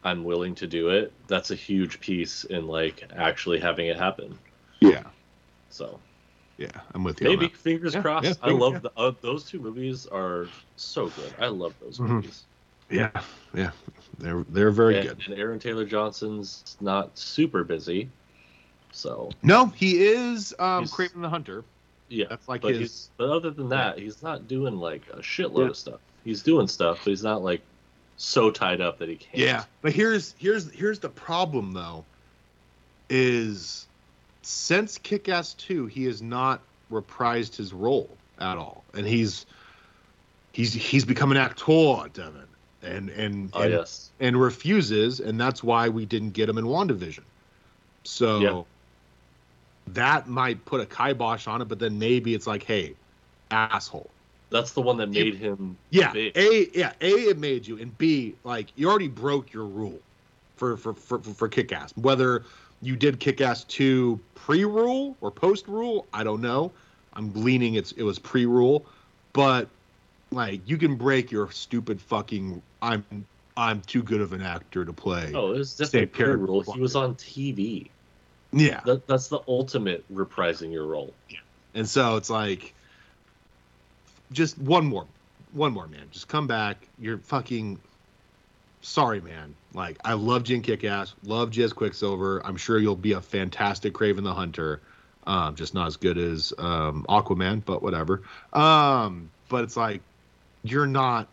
I'm willing to do it, that's a huge piece in like actually having it happen. Yeah. So Yeah. I'm with you. on maybe fingers Yeah, crossed. yeah, I fingers- love yeah. the, uh, those two movies are so good. I love those Mhm. movies. Yeah. Yeah. They're they're very and, good. and Aaron Taylor Johnson's not super busy, so No, he is um Kraven the Hunter. yeah. That's like but his. but other than that, he's not doing like a shitload of stuff. He's doing stuff, but he's not like so tied up that he can't. Yeah, but here's here's here's the problem though, is since Kick Ass Two, he has not reprised his role at all, and he's he's he's become an actor, Devin, and and Oh and, yes. and refuses, and that's why we didn't get him in Wandavision. So Yeah. that might put a kibosh on it, but then maybe it's like, hey, asshole. That's the one that made him Yeah. big. A yeah, A it made you and B like you already broke your rule for for for, for, for kick ass. Whether you did kick ass 2 pre-rule or post-rule, I don't know. I'm leaning it's it was pre-rule, but like you can break your stupid fucking I'm I'm too good of an actor to play. Oh, it was definitely pre rule. He was on TV. Yeah. That, that's the ultimate reprising your role. Yeah. And so it's like, just one more, one more, man. Just come back. You're fucking sorry, man. Like I love you in Kick Ass, loved Jez Quicksilver. I'm sure you'll be a fantastic Kraven the Hunter. Um, just not as good as um, Aquaman, but whatever. Um, but it's like you're not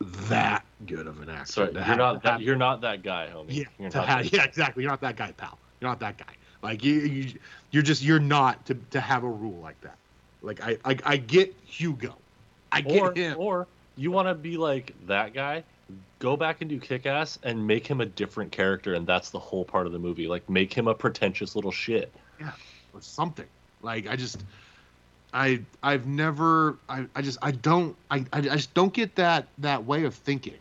that good of an actor. Sorry, you're have- not that. have- You're not that guy, homie. yeah, You're not have- yeah, exactly. You're not that guy, pal. You're not that guy. Like you, you you're just you're not to to have a rule like that. Like I I, I get Hugo, I get or him. or you want to be like that guy go back and do kick ass and make him a different character and that's the whole part of the movie like make him a pretentious little shit Yeah, or something. Like I just I I've never I, I just I don't I, I just don't get that that way of thinking.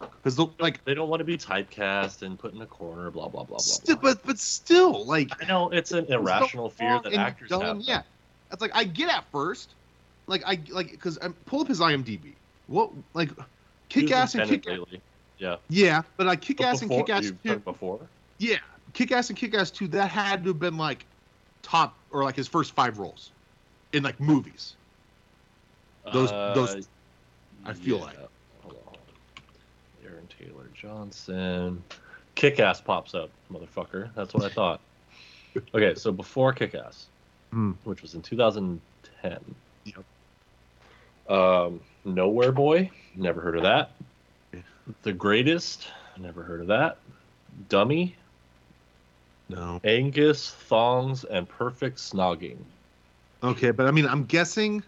because like They don't want to be typecast and put in a corner, blah blah blah blah. sti- blah. but but still like I know it's an irrational fear that actors have. Yeah, that's like I get at first, like I like because I pull up his IMDb. What like kick ass and kick lately. Yeah. yeah, but like kick But ass and kick ass two. before. Yeah, kick ass and kick ass two. That had to have been like top or like his first five roles in like movies. Those- those- I feel like. Uh, Hold on. Aaron Taylor Johnson. Kick ass pops up, motherfucker. That's what I thought. [laughs] Okay, so before Kick Ass, Hmm. which was in 2010. Yep. Um, Nowhere Boy, never heard of that. The Greatest, never heard of that. Dummy, No. Angus, Thongs, and Perfect Snogging. Okay, but I mean, I'm guessing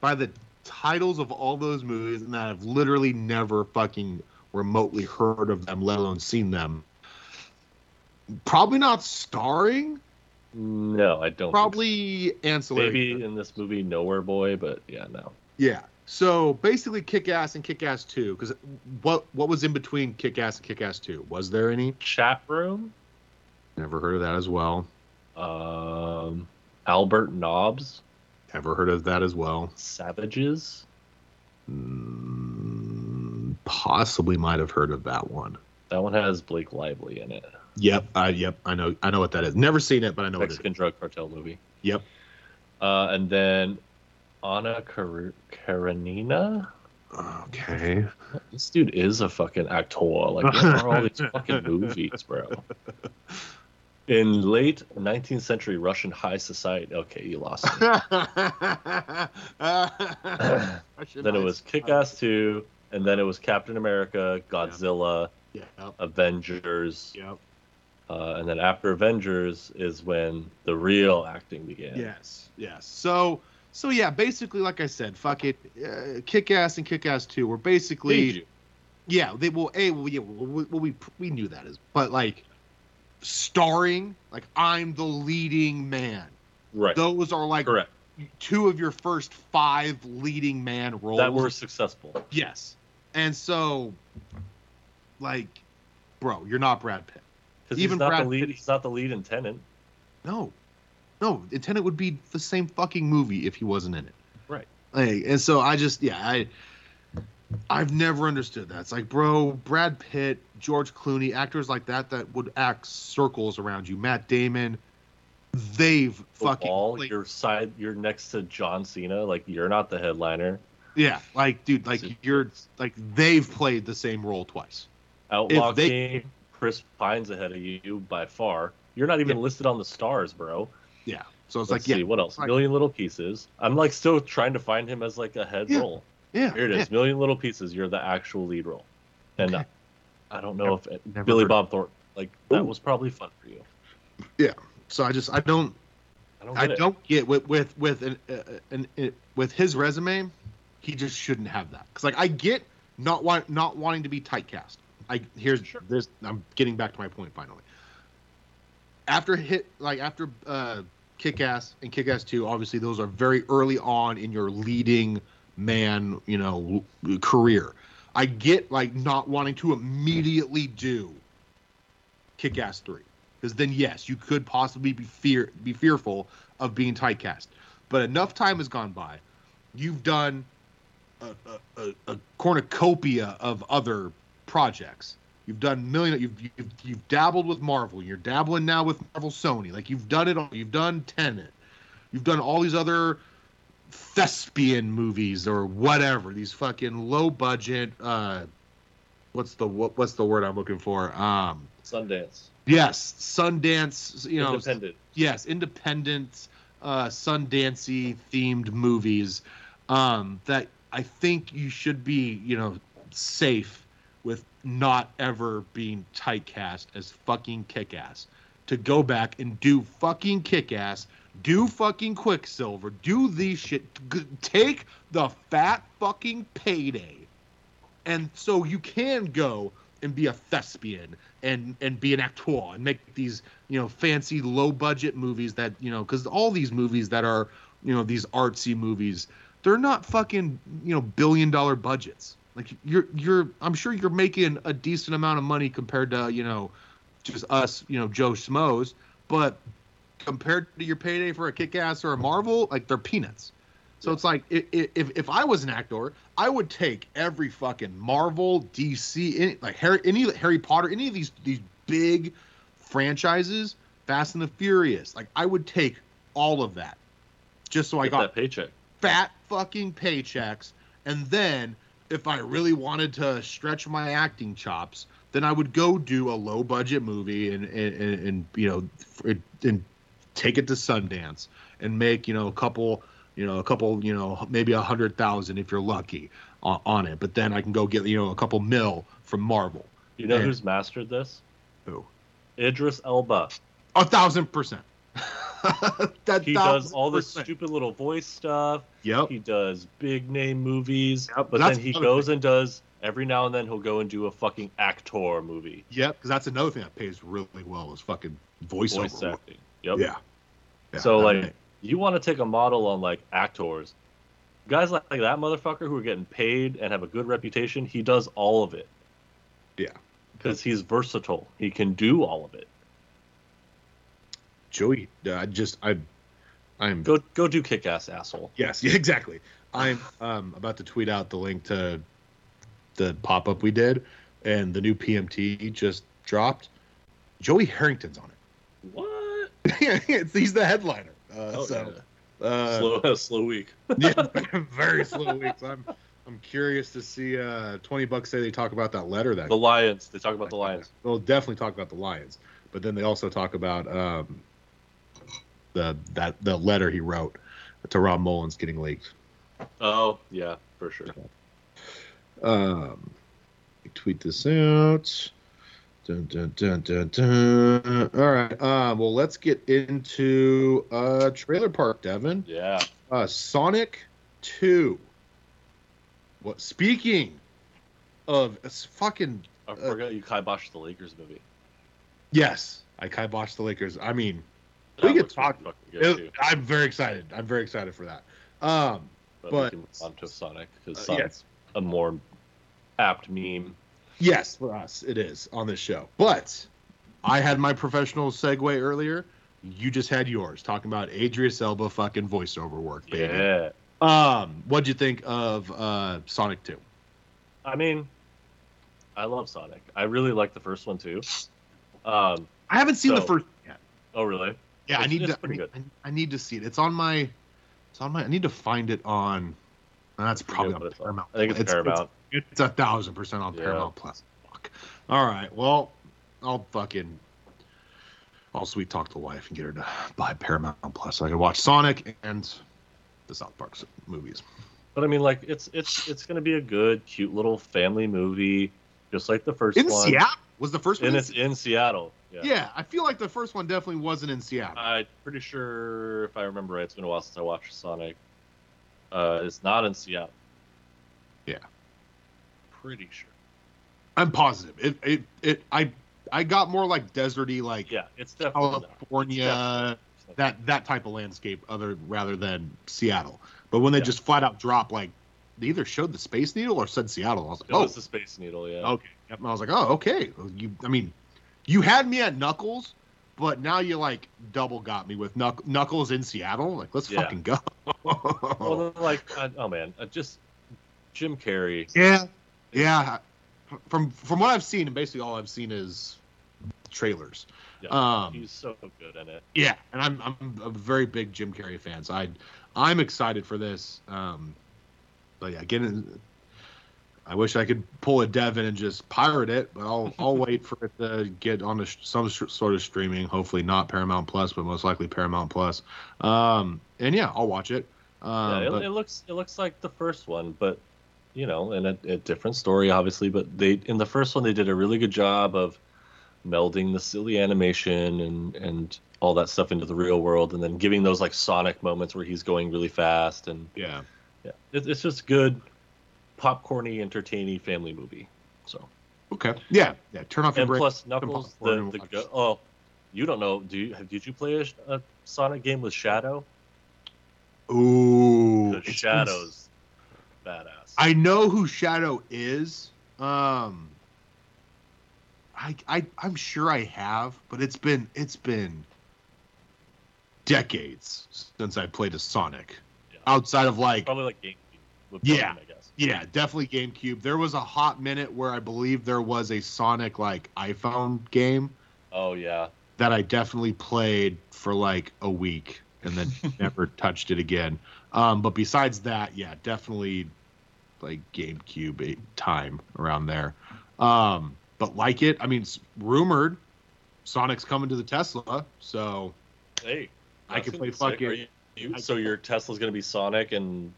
by the titles of all those movies, and I've literally never fucking remotely heard of them, let alone seen them. Probably not starring. No, I don't. think so. Probably ancillary. Maybe in this movie, Nowhere Boy, but yeah, no. Yeah. So basically, Kick Ass and Kick Ass Two. Because what what was in between Kick Ass and Kick Ass Two? Was there any? Chat Room, Never heard of that as well. um, Albert Nobbs, Never heard of that as well. Savages. Mm, possibly might have heard of that one. That one has Blake Lively in it. Yep. I yep. I know. I know what that is. Never seen it, but I know what it is. Mexican drug cartel movie. Yep. Uh, and then Anna Kar- Karenina. Okay. This dude is a fucking actor. Like, what are all these fucking [laughs] movies, bro? In late 19th century Russian high society. Okay, you lost me. [laughs] then it was Kick Ass 2, and then it was Captain America, Godzilla, Yep. Avengers, Yep. Uh, and then after Avengers is when the real acting began. Yes. Yes. So. So yeah, basically, like I said, fuck it. Uh, Kick Ass and Kick Ass Two were basically. Yeah, they will. A, well, yeah, well, we, well, we we knew that is, but like starring, like I'm the leading man. Right. Those are like Correct. two of your first five leading man roles. That were successful. yes, and so, like, bro, you're not Brad Pitt. Because he's Even not Brad the lead. Pitt- He's not the lead in Tenet. No, no, Tenet would be the same fucking movie if he wasn't in it. Right. Like, and so I just, yeah, I, I've never understood that. It's like, bro, Brad Pitt, George Clooney, actors like that that would act circles around you. Matt Damon, they've fucking, Football, like, you're side. You're next to John Cena. Like you're not the headliner. yeah, like, dude, like you're, like, they've played the same role twice. Outlaw If they- King. Chris Pine's ahead of you by far. You're not even Yeah. listed on the stars, bro. Yeah. So it's Let's like, yeah, see what else. like- Million Little Pieces. I'm like still trying to find him as like a head Yeah. role. yeah, Here it is. yeah. Million Little Pieces. You're the actual lead role. And Okay. I don't know if never Billy Bob Thornton. Like that was probably fun for you. Yeah. So I just, I don't, I don't. I Get it. don't get with with with an, uh, an, uh, with his resume, he just shouldn't have that. Because like I get not want not wanting to be typecast. I here's Sure. there's I'm getting back to my point finally. After hit like after uh, Kick Ass and Kick Ass Two, obviously those are very early on in your leading man, you know, career. I get like not wanting to immediately do Kick Ass Three because then yes, you could possibly be fear be fearful of being typecast. But enough time has gone by. You've done a, a, a, a cornucopia of other projects. You've done million. You've, you've you've dabbled with Marvel. You're dabbling now with Marvel Sony. Like you've done it all. You've done Tenet. You've done all these other thespian movies or whatever. These fucking low budget. Uh, what's the what, what's the word I'm looking for? Um, Sundance. yes, Sundance. You know, Independent. yes, independent, uh, Sundancey themed movies um, that I think you should be, you know, safe with not ever being typecast as fucking kickass. To go back and do fucking kickass, do fucking Quicksilver, do these shit, take the fat fucking payday and so you can go and be a thespian and and be an actor and make these you know fancy low budget movies that you know because all these movies that are you know these artsy movies they're not fucking you know billion dollar budgets Like you're you're I'm sure you're making a decent amount of money compared to you know just us you know Joe Schmoes, but compared to your payday for a Kick Ass or a Marvel, like they're peanuts. So it's like if if I was an actor, I would take every fucking Marvel, DC, any, like Harry, any Harry Potter, any of these these big franchises, Fast and the Furious. Like I would take all of that, just so I got that paycheck. fat fucking paychecks. And then if I really wanted to stretch my acting chops, then I would go do a low budget movie and and, and, and you know and take it to Sundance and make you know a couple you know a couple you know maybe a hundred thousand if you're lucky on, on it. But then I can go get you know a couple mil from Marvel. You know Yeah. who's mastered this? Who? Idris Elba. A thousand percent. [laughs] He does all this percent. stupid little voice stuff. Yep. He does big name movies, Yep, but that's then he goes and does every now and then he'll go and do a fucking actor movie, Yep. Because that's another thing that pays really well is fucking voiceover. voice acting. Yep. Yeah. Yeah, so like, you want to take a model on like actors, guys like, like that motherfucker who are getting paid and have a good reputation. He does all of it. Yeah. Because he's versatile. He can do all of it. Joey, uh, I just I, I'm Go go do kick ass asshole. yes, [laughs] yeah, exactly. I'm um about to tweet out the link to the pop up we did, and the new PMT just dropped. Joey Harrington's on What? it. [laughs] it's, he's the headliner. Uh, Oh, so yeah. uh, slow [laughs] slow week. yeah, very slow weeks. I'm I'm curious to see. Uh, Twenty bucks say they talk about that letter that The Lions. They talk about the Lions. They'll definitely talk about the Lions, but then they also talk about um, the that the letter he wrote to Rob Mullins getting leaked. Oh yeah, for sure. Um, tweet this out. Dun, dun, dun, dun, dun. All right. Um, well, let's get into uh, Trailer Park, Devin. Yeah. Uh, Sonic Two. What? Speaking of it's fucking I forgot you kiboshed the Lakers movie. yes, I kiboshed the Lakers. I mean, We could talk- fucking good, too. it- I'm very excited. I'm very excited for that. Um, But, but- we can move on to Sonic because Uh, Sonic's a more apt meme. Yes, for us it is on this show. But I had my professional segue earlier. You just had yours talking about Idris Elba fucking voiceover work, baby. Yeah. Um, what'd you think of uh Sonic 2? I mean, I love Sonic. I really like the first one too. Um. I haven't seen the So- first yet. Oh really? Yeah, I need it's to. I need. I need to see it. It's on my. It's on my. I need to find it on. That's probably on it's. Paramount. I think it's, Paramount. It's, it's a thousand percent on Yeah. Paramount Plus. Fuck. All right. Well, I'll fucking. I'll sweet talk the wife and get her to buy Paramount Plus so I can watch Sonic and the South Park movies. But I mean, like, it's it's it's gonna be a good, cute little family movie, just like the first In one. Seattle was the first one. And in it's in Seattle. Yeah. Yeah, I feel like the first one definitely wasn't in Seattle. I'm pretty sure, if I remember right, it's been a while since I watched Sonic. Uh, it's not in Seattle. Yeah. Pretty sure. I'm positive. It, it, it, I, I got more like deserty, like Yeah, it's definitely. California, Definitely. that that type of landscape, other rather than Seattle. But when they Yeah. just flat out drop, like they either showed the Space Needle or said Seattle, I was like, oh, it's the Space Needle, yeah. okay. Yep, And I was like, oh, okay. You, I mean, you had me at Knuckles, but now you like double got me with Knuck- Knuckles in Seattle. Like, let's Yeah. fucking go. [laughs] Well, then, like, I, oh man, uh, just Jim Carrey. Yeah, yeah. From from what I've seen, and basically all I've seen is trailers. Yeah, Um, he's so good in it. Yeah, and I'm I'm a very big Jim Carrey fan, so I I'm excited for this. Um, but yeah, again, I wish I could pull a Devin and just pirate it, but I'll [laughs] I'll wait for it to get on a, some sort of streaming. Hopefully not Paramount Plus, but most likely Paramount Plus. Um, and yeah, I'll watch it. Um, yeah, it, but- it looks it looks like the first one, but you know, and a, a different story, obviously. But they in the first one they did a really good job of melding the silly animation and and all that stuff into the real world, and then giving those like Sonic moments where he's going really fast, and yeah, yeah, it, it's just good, popcorny, entertaining family movie. So okay, yeah, yeah. Turn off your and plus Knuckles, the the go- oh, you don't know? Do you have, did you play a, a Sonic game with Shadow? Ooh, The it's been- Shadows. badass. I know who Shadow is. Um, I I I'm sure I have, but it's been it's been decades since I played a Sonic. Yeah. Outside of like Probably like GameCube. Yeah. Probably, I guess. Yeah, definitely GameCube. There was a hot minute where I believe there was a Sonic like iPhone game Oh yeah. that I definitely played for like a week and then [laughs] never touched it again. Um, but besides that, yeah, definitely like GameCube time around there. Um, but like it, I mean, it's rumored Sonic's coming to the Tesla, so Hey, I could play fucking- you- so your Tesla's gonna be Sonic and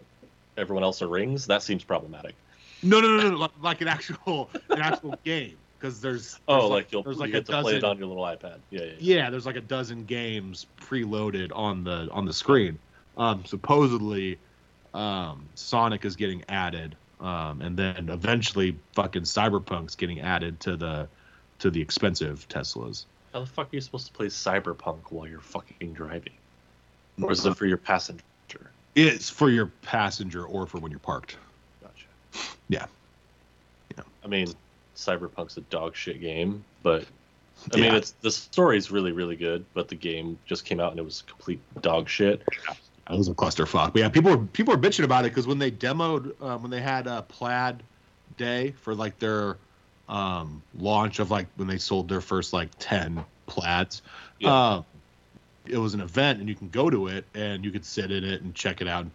everyone else are rings? That seems problematic. no, no, no, no, like, like an actual an actual [laughs] game because there's, Oh, there's like, you'll there's you like a get to play it dozen- on your little iPad. Yeah, yeah. yeah. yeah there's like a dozen games preloaded on the on the screen um supposedly um sonic is getting added um and then eventually fucking cyberpunk's getting added to the to the expensive teslas How the fuck are you supposed to play Cyberpunk while you're fucking driving? Or is it for your passenger? It's for your passenger or for when you're parked Gotcha. Yeah. Yeah. I mean, Cyberpunk's a dog shit game, but I mean, it's the story's really, really good, but the game just came out and it was complete dog shit. That was a clusterfuck. But yeah, people were people were bitching about it because when they demoed um, when they had a Plaid Day for like their um, launch of like when they sold their first like ten plaids, Yeah. um, it was an event and you can go to it and you could sit in it and check it out,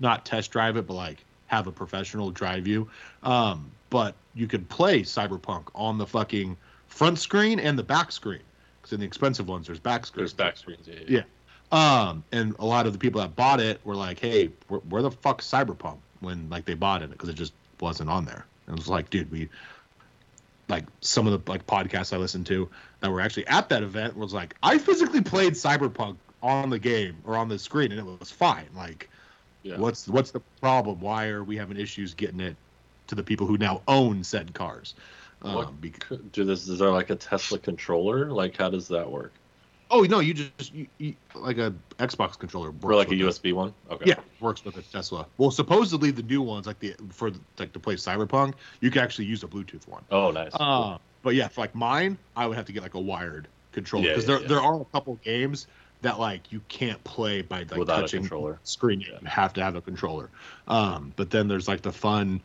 not test drive it, but like have a professional drive you. Um, but you could play Cyberpunk on the fucking front screen and the back screen because in the expensive ones there's back screens. There's back screens. Yeah. Yeah. Um, and a lot of the people that bought it were like, "Hey, where, where the fuck Cyberpunk?" When like they bought it because it just wasn't on there. And it was like, dude, we like some of the like podcasts I listened to that were actually at that event was like, I physically played Cyberpunk on the game or on the screen and it was fine. Like, Yeah. what's what's the problem? Why are we having issues getting it to the people who now own said cars? What Um, bec- could- Do this? Is there like a Tesla controller? Like, how does that work? Oh no, you just you, you, like a Xbox controller Or like a with it. USB one? Okay. Yeah, works with a Tesla. Well, supposedly the new ones, like the for like to play Cyberpunk, you can actually use a Bluetooth one. Oh, nice. Uh, but yeah, for like mine, I would have to get like a wired controller because yeah, there yeah. there are a couple games that like you can't play by like Without a touching controller. screen. Yeah. You have to have a controller. Um, but then there's like the fun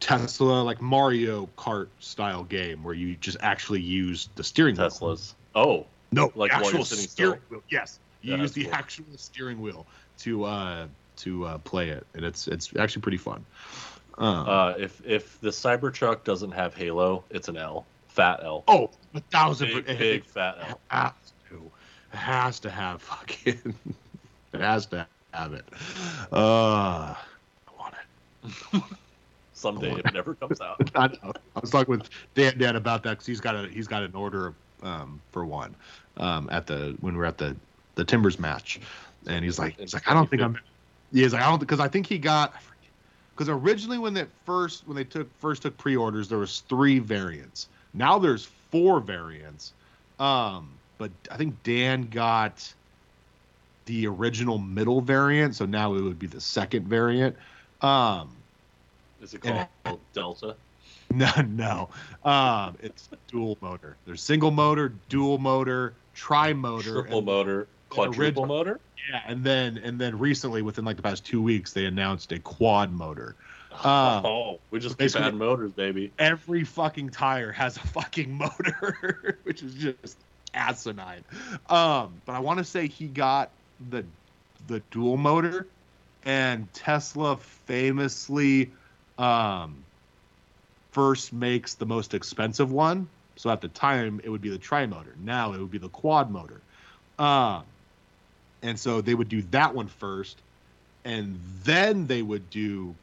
Tesla like Mario Kart style game where you just actually use the steering wheel. Teslas. Oh, No, Like while you're actual sitting steering wheel. Yes, you Yeah, use the cool. actual steering wheel to uh to uh, play it, and it's it's actually pretty fun. Um, uh, if if the Cybertruck doesn't have Halo, it's an L. Fat L. oh, a thousand big, big fat L. Has to, has to have fucking, [laughs] it has to have it. Uh, I want it. Someday it never comes out. [laughs] I know. I was talking with Dan Dan about that because he's got a he's got an order um, for one um, at the when we were at the the Timbers match, and he's like he's like I don't think I'm. Yeah, he's like I don't because I think he got because originally when they first when they took first took pre-orders there was three variants. Now there's four variants, um, but I think Dan got the original middle variant, so now it would be the second variant. Um, Is it And- called Delta? [laughs] no, no. Um, it's dual motor. There's single motor, dual motor, tri motor, Triple motor, quadruple original- motor. Yeah, and then and then recently, within like the past two weeks, they announced a quad motor. Uh, [laughs] oh, we just keep adding motors, baby. Every fucking tire has a fucking motor, [laughs] which is just asinine. Um, but I want to say he got the the dual motor, and Tesla famously um, first makes the most expensive one. So at the time, it would be the tri motor. Now it would be the quad motor. Um, and so they would do that one first, and then they would do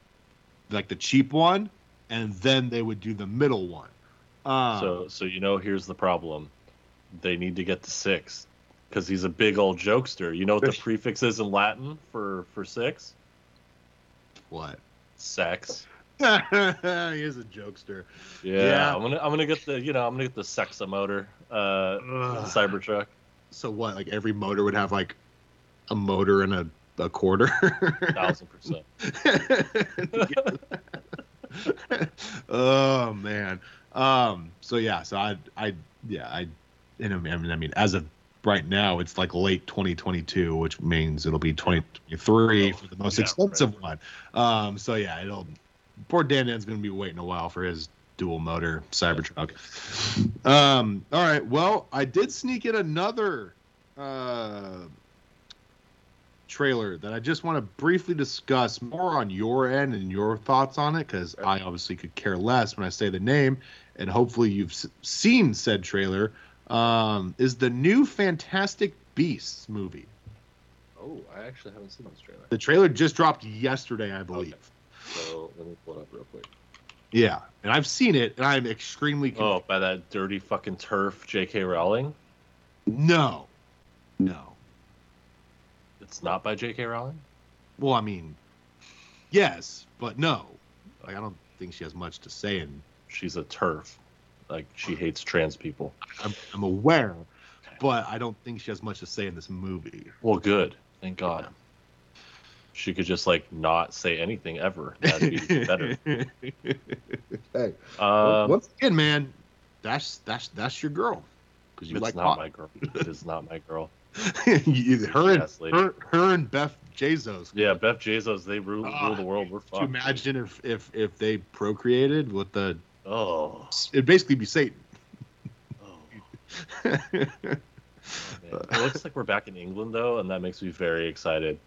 like the cheap one, and then they would do the middle one. Um, So, so you know, here's the problem. They need to get the six because he's a big old jokester. You know what the prefix is in Latin for for six? what? Sex. [laughs] he is a jokester. Yeah, Yeah. I'm gonna I'm gonna get the you know I'm gonna get the Sexa motor, uh, Cybertruck. So what? Like every motor would have like a motor and a a quarter. [laughs] Thousand percent. [laughs] oh man. Um. So yeah. So I. I. Yeah. I. And I mean, I mean, as of right now, it's like late 2022, which means it'll be 2023 for the most Yeah, expensive one. Um. So yeah, it'll. Poor Dan Dan's gonna be waiting a while for his dual motor Cybertruck. Um. All right. Well, I did sneak in another. Uh, trailer that I just want to briefly discuss more on your end and your thoughts on it because I obviously could care less when I say the name, and hopefully you've s- seen said trailer. Um, is the new Fantastic Beasts movie? Oh, I actually haven't seen this trailer. The trailer just dropped yesterday, I believe. So let me pull it up real quick. Yeah, and I've seen it, and I'm extremely con- Oh, by that dirty fucking TERF, J.K. Rowling. no, no. It's not by J.K. Rowling. Well, I mean, yes, but no. Like I don't think she has much to say in She's a TERF. Like she hates trans people. I'm, I'm aware, but I don't think she has much to say in this movie. Well, good. Thank God. She could just like not say anything ever. That'd be better. [laughs] hey, Um, once again, man, that's that's that's your girl because you it's like not hot. my girl. [laughs] It is not my girl. You- her and her, her and Beth Bezos. Yeah, Beth Bezos, they rule, Ah, rule the world. We're fucked. imagine if if if they procreated with the? Oh, It'd basically be Satan. [laughs] oh. Man. It looks like we're back in England though, and that makes me very excited.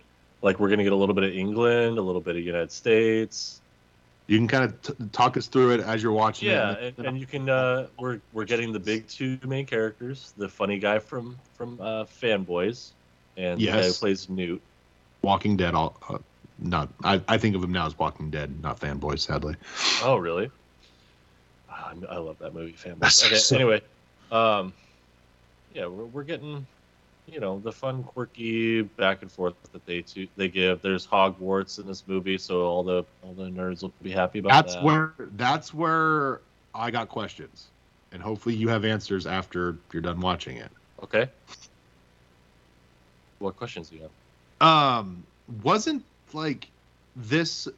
Like we're gonna get a little bit of England, a little bit of United States. you can kind of t- talk us through it as you're watching Yeah, it. and, and you can. Uh, we're we're getting the big two main characters: the funny guy from from uh, Fanboys, and the guy who Yes. plays Newt. Walking Dead. All uh, not. I, I think of him now as Walking Dead, not Fanboys, Sadly. Oh, really? Ah, I I love that movie, Fanboys. Okay, so- anyway, um, yeah, we're we're getting, you know, the fun, quirky back and forth that they two they give. There's Hogwarts in this movie, so all the all the nerds will be happy about That's that. where that's where I got questions, and hopefully you have answers after you're done watching it. Okay. What questions do you have? Um, wasn't like this.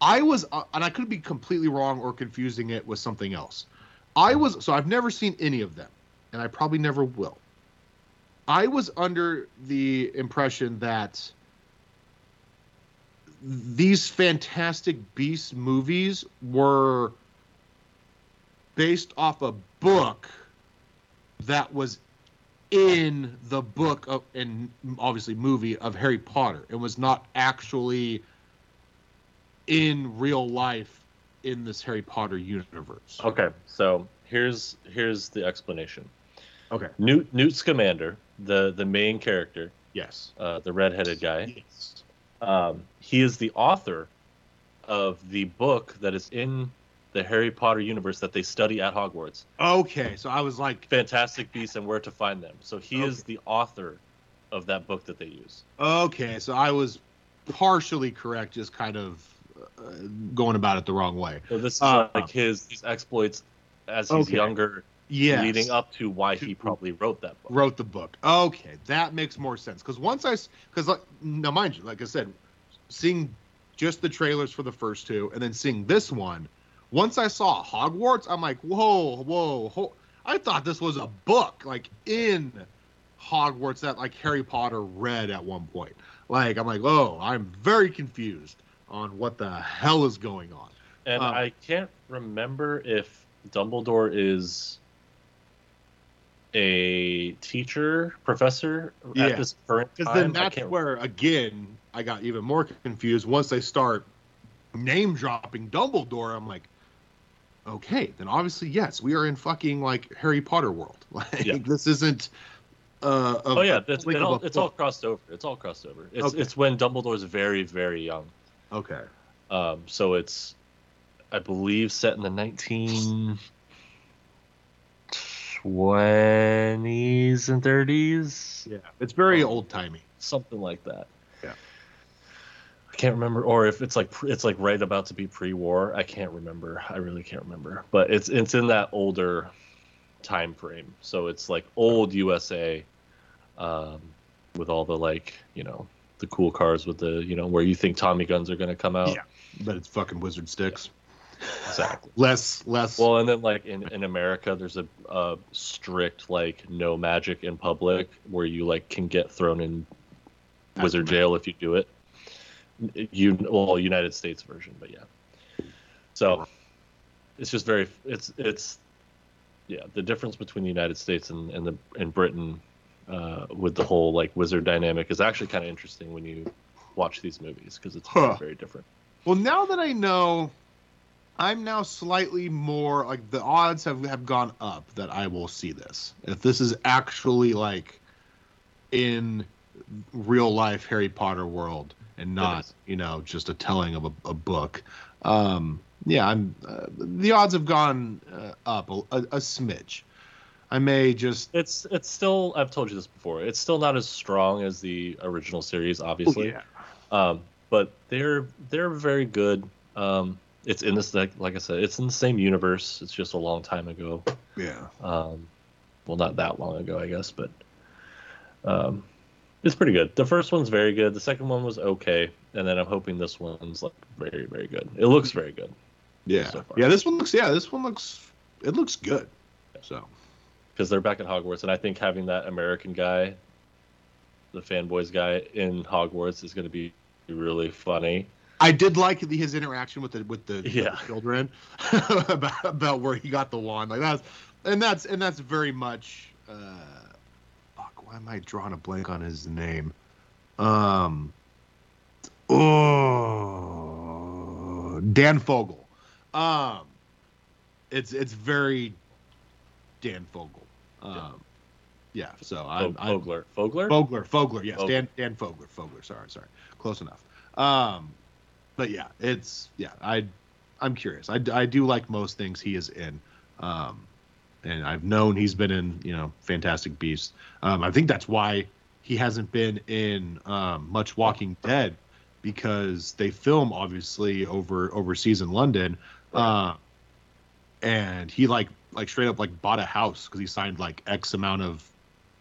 I was, uh, and I could be completely wrong or confusing it with something else. I was so I've never seen any of them, and I probably never will. I was under the impression that these Fantastic Beasts movies were based off a book that was in the book of and obviously movie of Harry Potter. It was not actually in real life in this Harry Potter universe. Okay, so here's here's the explanation. Okay. Newt Newt Scamander, the the main character, Yes. uh, the redheaded guy, Yes. um, he is the author of the book that is in the Harry Potter universe that they study at Hogwarts. Okay, so I was like, Fantastic Beasts and Where to Find Them. So he is the author of that book that they use. okay, so I was partially correct, just kind of uh, going about it the wrong way. So this is Uh, like his his exploits as he's Okay. younger, Yes. leading up to why he probably wrote that book. wrote the book. Okay, that makes more sense. Because once I, because like, now mind you, like I said, seeing just the trailers for the first two, and then seeing this one, once I saw Hogwarts, I'm like, whoa, whoa, whoa. I thought this was a book, like in Hogwarts that like Harry Potter read at one point. Like I'm like, oh, I'm very confused on what the hell is going on. And Uh, I can't remember if Dumbledore is a teacher, professor Yeah. at this current Because then that's where again I got even more confused once they start name dropping Dumbledore. I'm like, okay, then obviously yes, we are in fucking like Harry Potter world. [laughs] Like Yeah. this isn't. Uh, a- Oh yeah, it's, it all, it's all crossed over. It's all crossed over. It's Okay. it's when Dumbledore's very very young. okay. Um, so it's, I believe, set in the nineteen twenties and thirties. Yeah, it's very Um, old timey. something like that. Yeah. I can't remember, or if it's like it's like right about to be pre-war. I can't remember. I really can't remember. But it's it's in that older time frame. So it's like old USA. Um, with all the like you know the cool cars with the you know where you think Tommy guns are going to come out. Yeah. But it's fucking wizard sticks. Exactly. Less, less. Well, and then like in, in America, there's a, a strict like no magic in public where you like can get thrown in wizard jail if you do it. You well, United States version, but yeah. So it's just very it's it's yeah the difference between the United States and and the and Britain uh, with the whole like wizard dynamic is actually kind of interesting when you watch these movies because it's Huh. very different. Well, now that I know, I'm now slightly more like the odds have have gone up that I will see this. If this is actually like in real life Harry Potter world and not, you know, just a telling of a, a book. Um, yeah, I'm. Uh, the odds have gone uh, up a, a, a smidge. I may just. It's it's still I've told you this before. It's still not as strong as the original series, obviously. yeah. Um, but they're they're very good. Um, it's in this like like I said, it's in the same universe. It's just a long time ago. Yeah. Um, well, not that long ago, I guess, but um, it's pretty good. The first one's very good. The second one was okay, and then I'm hoping this one's like very very good. It looks very good. Yeah. so yeah. This one looks. Yeah. This one looks. It looks good. So. because they're back at Hogwarts, and I think having that American guy, the fanboys guy in Hogwarts, is going to be really funny. I did like the, his interaction with the with the, with the children [laughs] about about where he got the wand. Like that's and that's and that's very much. Uh, fuck, why am I drawing a blank on his name? Um. Oh, Dan Fogel. Um, it's it's very Dan Fogel. Um, yeah. So I'm, Fog- I'm Fogler, Fogler, Fogler, Fogler, yes, Fogler. Dan Dan Fogler, Fogler. Sorry, sorry, close enough. Um, but yeah, it's yeah, I I'm curious. I, I do like most things he is in, um, and I've known he's been in you know Fantastic Beasts. Um, I think that's why he hasn't been in um, much Walking Dead because they film obviously over overseas in London, uh, and he like like straight up like bought a house because he signed like X amount of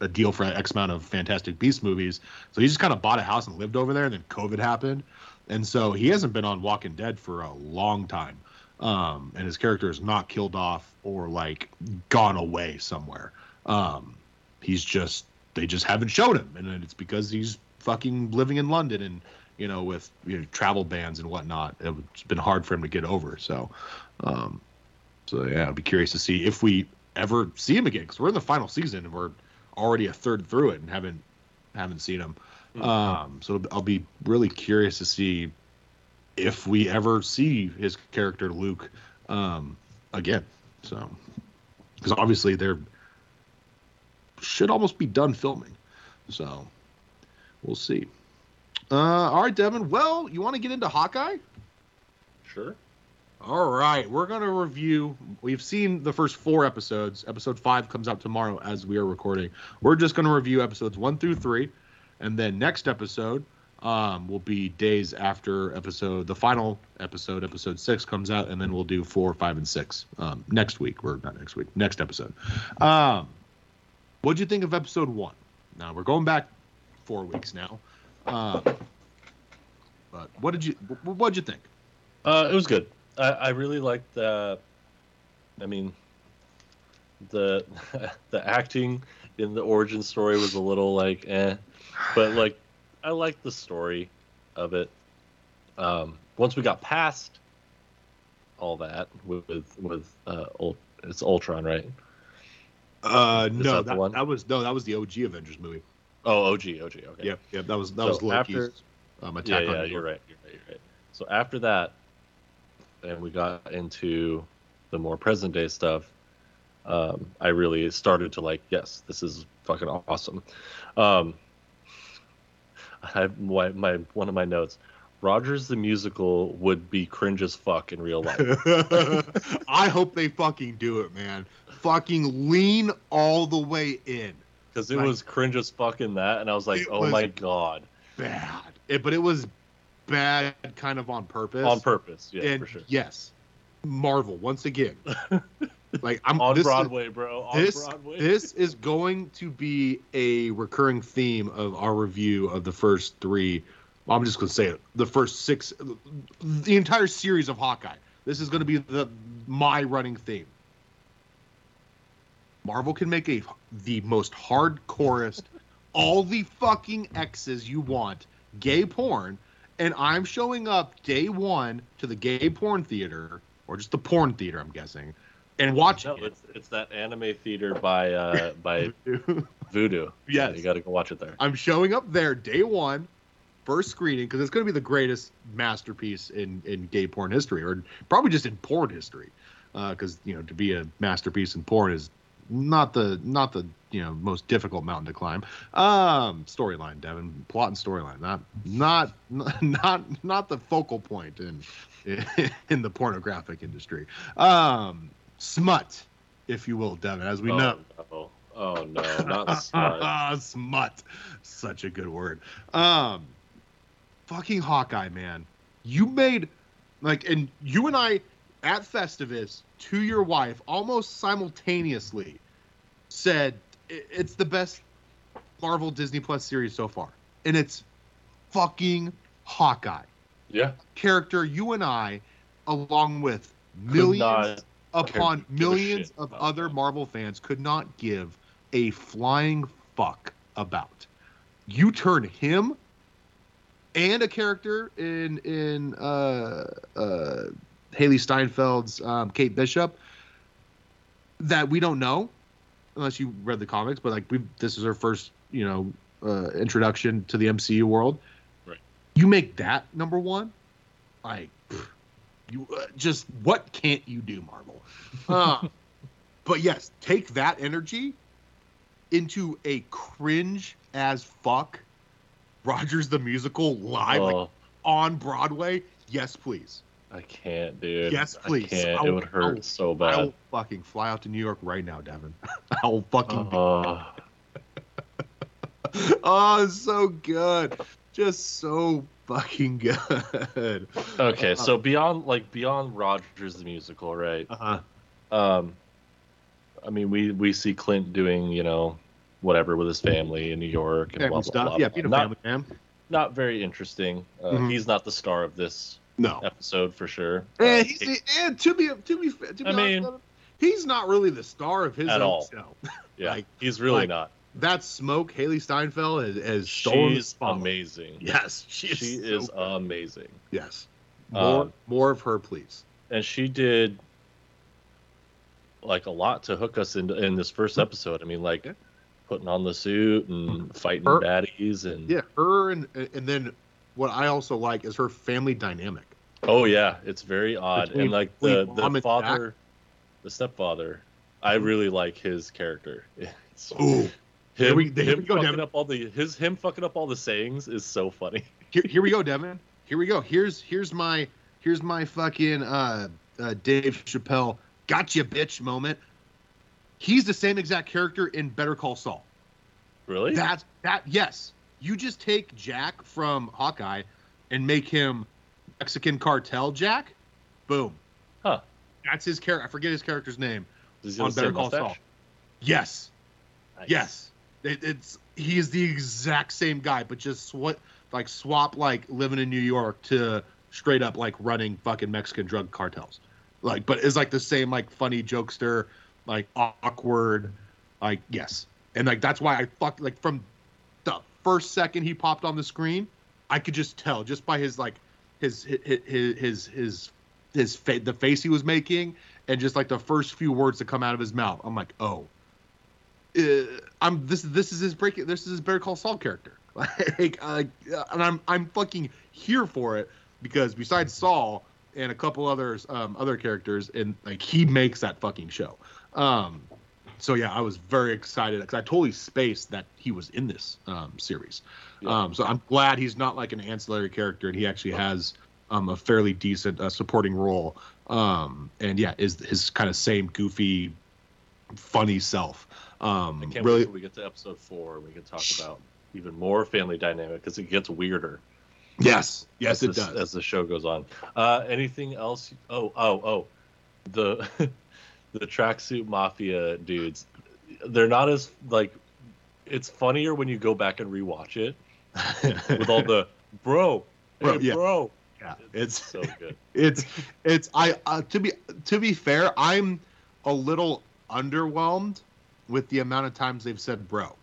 a deal for X amount of Fantastic Beast movies. So he just kind of bought a house and lived over there, and then COVID happened, and so he hasn't been on Walking Dead for a long time. Um, and his character is not killed off or like gone away somewhere. Um, he's just they just haven't showed him, and it's because he's fucking living in London and you know with you know, travel bans and whatnot. It's been hard for him to get over. So, um, so yeah, I'd be curious to see if we ever see him again because we're in the final season and we're already a third through it and haven't haven't seen him. Um, so I'll be really curious to see if we ever see his character Luke um, again. So because obviously they're should almost be done filming. So we'll see. Uh, all right, Devin. Well, you want to get into Hawkeye? sure. All right, we're going to review. We've seen the first four episodes. Episode five comes out tomorrow as we are recording. We're just going to review episodes one through three, and then next episode um, will be days after episode the final episode, episode six comes out, and then we'll do four, five, and six um, next week. Or not next week, next episode. Um, what'd you think of episode one? Now we're going back four weeks now. Um, but what did you what what'd you think? Uh, it was good. I, I really liked the. I mean, the [laughs] the acting in the origin story was a little like eh, but like I liked the story of it. Um, once we got past all that with with, with uh, Ul- it's Ultron, right? Uh, Is no, that that, one? that was no, that was the OG Avengers movie. Oh, OG, OG, okay. Yeah, yep, that was that So was Loki's after- um, Yeah, attack on yeah, New you're York. right, you're right, you're right. So after that, and we got into the more present day stuff. Um, I really started to like, yes, this is fucking awesome. Um, I my, my one of my notes. Rogers the musical would be cringe as fuck in real life. [laughs] I hope they fucking do it, man. Fucking lean all the way in. Because it Like- was cringe as fuck in that, and I was like, oh was- my god, Bad, it, but it was bad, kind of on purpose. on purpose, yeah, and for sure. yes, Marvel once again. [laughs] Like I'm on this is- Broadway, bro. On this Broadway. this is going to be a recurring theme of our review of the first three. well, I'm just going to say it. The first six, the entire series of Hawkeye. This is going to be the my running theme. Marvel can make a the most hardcorest, [laughs] all the fucking X's you want, gay porn, and I'm showing up day one to the gay porn theater or just the porn theater, I'm guessing, and watching no, it. it's it's that anime theater by uh by [laughs] Voodoo. Yes. you got to go watch it there. I'm showing up there day one, first screening, because it's going to be the greatest masterpiece in in gay porn history, or probably just in porn history. Because you know, to be a masterpiece in porn is not the not the you know most difficult mountain to climb. Um, storyline, Devin, plot and storyline, not not [laughs] not not the focal point in [laughs] in the pornographic industry. Um, smut, if you will, Devin, as we oh, know. No. Oh no, [laughs] not smart. smut. Such a good word. Um fucking Hawkeye, man. You made like and you and I at Festivus to your wife almost simultaneously said it's the best Marvel Disney Plus series so far. And it's fucking Hawkeye. yeah, Character you and I along with millions upon millions of other that. Marvel fans could not give a flying fuck about. You turn him and a character in in uh, uh, Hailee Steinfeld's um, Kate Bishop that we don't know unless you read the comics, but like we this is her first you know uh, introduction to the MCU world. Right. You make that number one, like you uh, just what can't you do, Marvel? Uh, [laughs] but yes, take that energy into a cringe as fuck Rogers the musical live like, Oh, on Broadway. Yes, please. I can't, dude. Yes, please. I can't. I'll- it would hurt I'll- so bad. I'll fucking fly out to New York right now, Devin. [laughs] I'll fucking. [laughs] Oh, oh, so good. Just so fucking good. okay, so beyond like beyond Rogers the musical, right? Uh-huh. Um, I mean, we we see Clint doing you know whatever with his family in New York and blah blah stuff. blah. yeah, blah. being a not family man. not very interesting. Uh, Mhm. He's not the star of this No. episode for sure. And, Uh, he's, and to be to be to be I honest, mean- he's not really the star of his At own all. show. [laughs] yeah, like- he's really like, not. That smoke, Hailee Steinfeld has, has stolen She's amazing. Yes, she is. she so is amazing, yes. Um, more, Um, more of her, please. and she did like a lot to hook us in in this first mm-hmm. episode. I mean, like Yeah. putting on the suit and mm-hmm. fighting Her- baddies and Yeah, her and and then what I also like is her family dynamic. Oh yeah, it's very odd. Between- and like the the father, the stepfather, I mm-hmm. really like his character. [laughs] It's, Ooh, him, Here we- here him we go, fucking Devin. up all the his him fucking up all the sayings is so funny. [laughs] here, here we go, Devin. Here we go. Here's here's my here's my fucking uh, uh Dave Chappelle gotcha bitch moment. He's the same exact character in Better Call Saul. Really? That that yes. You just take Jack from Hawkeye and make him Mexican cartel Jack. Boom. Huh. That's his character. I forget his character's name. Does he on Better Call Saul. Yes. Nice. Yes. It, it's he is the exact same guy, but just what like swap like living in New York to straight up like running fucking Mexican drug cartels. Like, but is like the same like funny jokester, like awkward, like yes, and like that's why I fuck like from the first second he popped on the screen, I could just tell just by his like his his his his his, his fa- the face he was making and just like the first few words that come out of his mouth. I'm like, oh, I'm this this is his break this is his Better Call Saul character. [laughs] Like, uh, and I'm I'm fucking here for it because besides Saul and a couple others um, other characters and like he makes that fucking show. Um, so yeah, I was very excited because I totally spaced that he was in this um, series. Yeah. Um, so I'm glad he's not like an ancillary character and he actually has um, a fairly decent uh, supporting role. Um, and yeah, is his kind of same goofy, funny self. Um, I can't really, wait till we get to episode four we can talk about even more family dynamic because it gets weirder. yes, yes, it does. as the show goes on. Uh, anything else? Oh, oh, oh, the [laughs] the tracksuit mafia dudes, they're not as like. It's funnier when you go back and rewatch it [laughs] with all the bro, Bro, hey, yeah. bro. yeah, it's so good. [laughs] it's it's I uh, to be to be fair, I'm a little underwhelmed with the amount of times they've said bro. Oh,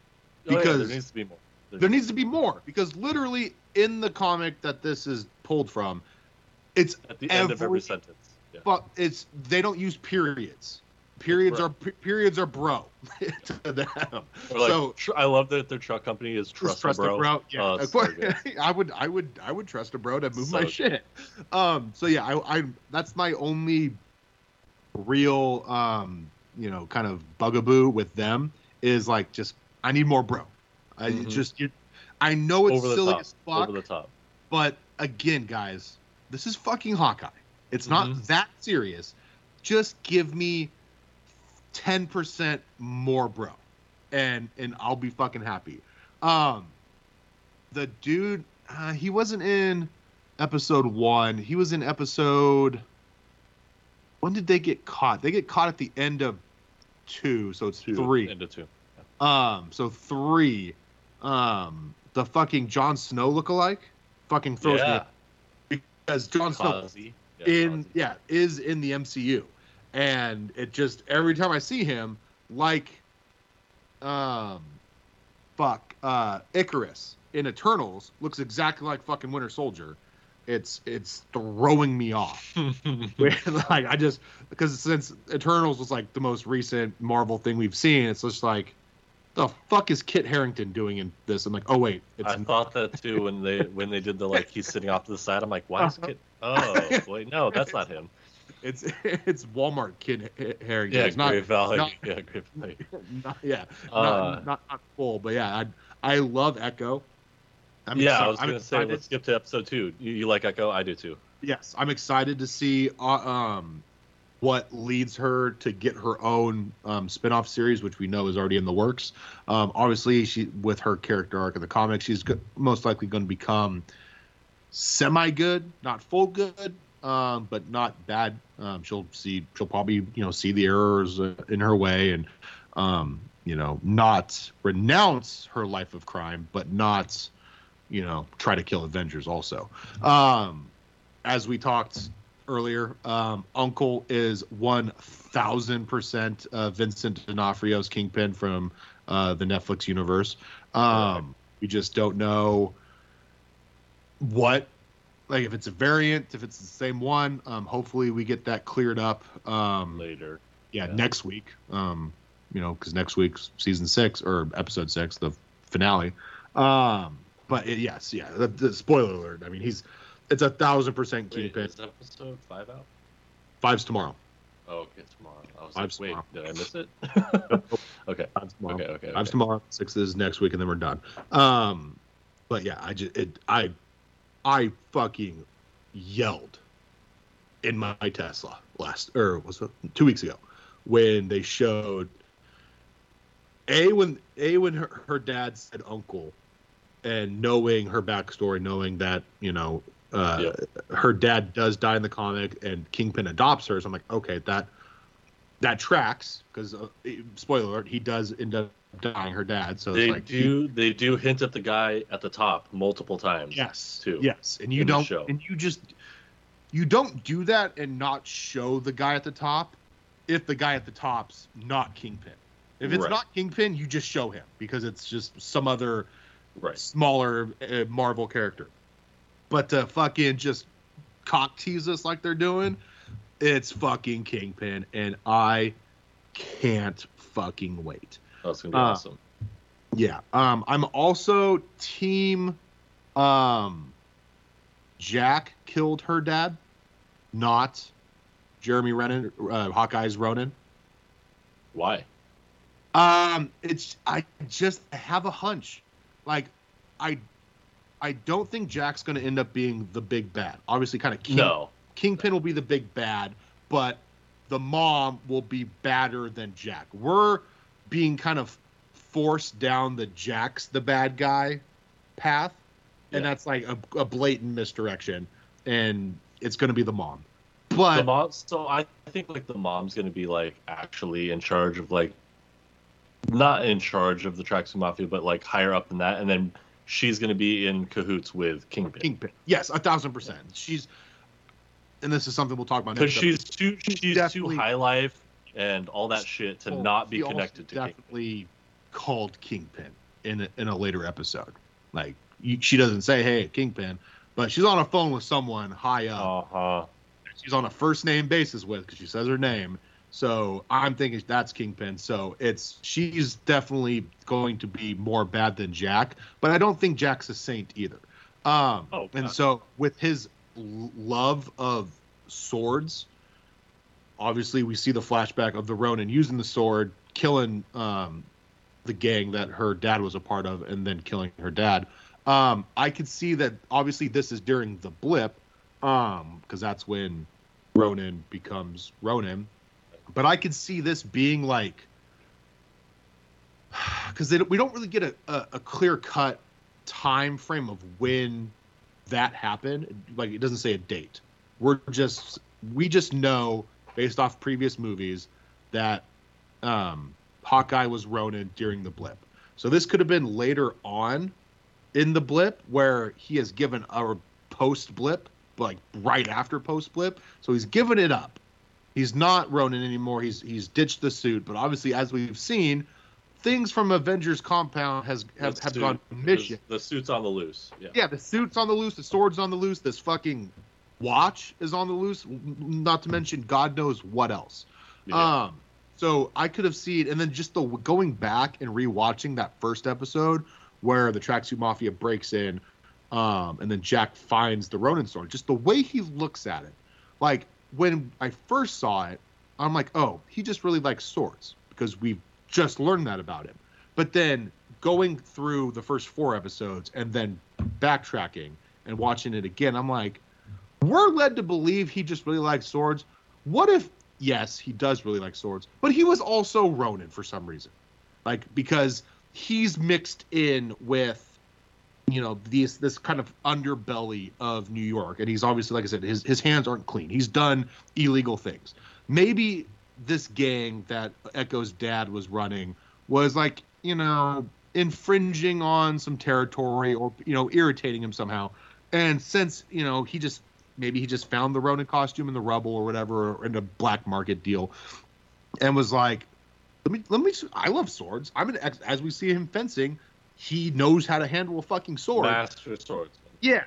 yeah, Because there needs to be more. There needs to be more because literally in the comic that this is pulled from, it's at the end of every every- sentence. Yeah. but it's they don't use periods. Periods are pe- periods are bro [laughs] to them. Like, so tr- I love that their truck company is Just Trust, a Bro. Yeah, Oh, it's [laughs] so. I would, I would, I would trust a bro to move So my good. shit. Um, so yeah, I, I, that's my only real, um, you know, kind of bugaboo with them is like just I need more bro. I Mhm. just, you, I know it's Over silly top. as fuck, Over the top. but again, guys, this is fucking Hawkeye. It's not Mhm. that serious. Just give me ten percent more, bro, and and I'll be fucking happy. Um, the dude, uh, he wasn't in episode one. He was in episode. When did they get caught? They get caught at the end of two, so it's Two three. into two. Um, so three. Um, the fucking Jon Snow lookalike fucking throws yeah. me because Jon Snow Yeah, in Kazi. yeah is in the MCU, and it just every time I see him, like, um, fuck, uh, Ikaris in Eternals looks exactly like fucking Winter Soldier. It's it's throwing me off. [laughs] like I just because since Eternals was like the most recent Marvel thing we've seen, it's just like the fuck is Kit Harington doing in this? I'm like, oh wait, it's I thought that too when they when they did the like he's sitting off to the side. I'm like, why is Kit? [laughs] Oh wait, no, that's not him. it's it's Walmart Kit Ha- Harington. Yeah, it's not, Great Value. not- yeah, Great Value. [laughs] not- yeah, Uh, not, not not full, but yeah, I I love Echo. I'm yeah, I was gonna say let's skip to episode two. You, you like Echo? I do too. yes, I'm excited to see uh, um what leads her to get her own um, spin-off series, which we know is already in the works. Um, obviously, she with her character arc in the comics, she's go- most likely going to become semi-good, not full good, um, but not bad. Um, she'll see, she'll probably you know see the errors uh, in her way and um, you know not renounce her life of crime, but not you know try to kill Avengers also. Um, as we talked earlier, um, Uncle is one thousand percent uh, Vincent D'Onofrio's Kingpin from uh, the Netflix universe. Um, we just don't know what, like, if it's a variant, if it's the same one. Um, hopefully, we get that cleared up. Um, Later. yeah, Yeah. next week. Um, you know, because next week's season six or episode six, the finale. Um, but it, yes, yeah. The, the spoiler alert. I mean, he's it's a thousand percent Wait, Kingpin. is episode five out? Five's tomorrow. Oh, okay, tomorrow. I was Five's like, wait, tomorrow. did I miss it? [laughs] [laughs] okay, Five's tomorrow. okay, okay. Five's tomorrow. Six is next week, and then we're done. Um, but yeah, I just it I I fucking yelled in my Tesla last or was it two weeks ago when they showed a when a when her, her dad said uncle and knowing her backstory knowing that you know uh, her dad does die in the comic and kingpin adopts her so i'm like okay that that tracks because uh, spoiler alert he does end up dying her dad so They it's like do. They do hint at the guy at the top multiple times. Yes. too, Yes, and you don't, show. and you just, you don't do that and not show the guy at the top, if the guy at the top's not Kingpin. If it's Right. not Kingpin, you just show him because it's just some other Right. smaller uh, Marvel character. But to fucking just cock tease us like they're doing, it's fucking Kingpin, and I can't fucking wait. That's gonna be Uh, awesome. Yeah. Um, I'm also team um Jack killed her dad, not Jeremy Renner, uh, Hawkeye's Ronin. Why? Um, it's I just have a hunch. Like, I I don't think Jack's gonna end up being the big bad. Obviously, kind of King, No. Kingpin will be the big bad, but the mom will be badder than Jack. We're being kind of forced down the Jack's the bad guy path, and Yeah. that's like a, a blatant misdirection, and it's going to be the mom. the But mom, so I think like the mom's gonna be like actually in charge of like, not in charge of the Tracksuit Mafia, but like higher up than that, and then she's gonna be in cahoots with Kingpin Kingpin, yes, a thousand percent. She's, and this is something we'll talk about because next she's too She's definitely- too high life and all that shit to Well, not be connected to Kingpin. definitely called Kingpin in a, in a later episode. Like you, she doesn't say hey Kingpin, but she's on a phone with someone high up. Uh huh. She's on a first name basis with because she says her name. So I'm thinking that's Kingpin. So it's she's definitely going to be more bad than Jack, but I don't think Jack's a saint either. Um, Oh, and so with his love of swords, obviously we see the flashback of the Ronin using the sword, killing um, the gang that her dad was a part of, and then killing her dad. Um, I could see that obviously this is during the blip, um, because that's when Ronin becomes Ronin. But I could see this being like, [sighs] because we don't really get a, a, a clear cut time frame of when that happened. Like it doesn't say a date. We're just we just know based off previous movies that um, Hawkeye was Ronin during the blip. So this could have been later on in the blip where he has given a post blip, like right after post blip. So he's given it up. He's not Ronin anymore. He's he's ditched the suit. But obviously, as we've seen, things from Avengers compound has have, have suit- gone mission. The suit's on the loose. Yeah. Yeah, the suit's on the loose, the sword's on the loose, this fucking watch is on the loose, not to mention God knows what else. Yeah. Um, so I could have seen, and then just the going back and rewatching that first episode where the tracksuit mafia breaks in, um, and then Jack finds the Ronin sword. Just the way he looks at it, like when I first saw it, I'm like, oh, he just really likes swords because we've just learned that about him. But then going through the first four episodes and then backtracking and watching it again, I'm like, we're led to believe he just really likes swords. What if, yes, he does really like swords, but he was also Ronin for some reason? Like, because he's mixed in with, you know, these this kind of underbelly of New York. And he's obviously, like I said, his, his hands aren't clean. He's done illegal things. Maybe this gang that Echo's dad was running was like, you know, infringing on some territory or, you know, irritating him somehow. And since, you know, he just maybe he just found the Ronin costume in the rubble or whatever or in a black market deal and was like, let me let me I love swords. I'm an ex as we see him fencing, he knows how to handle a fucking sword. Master swordsman. Yeah.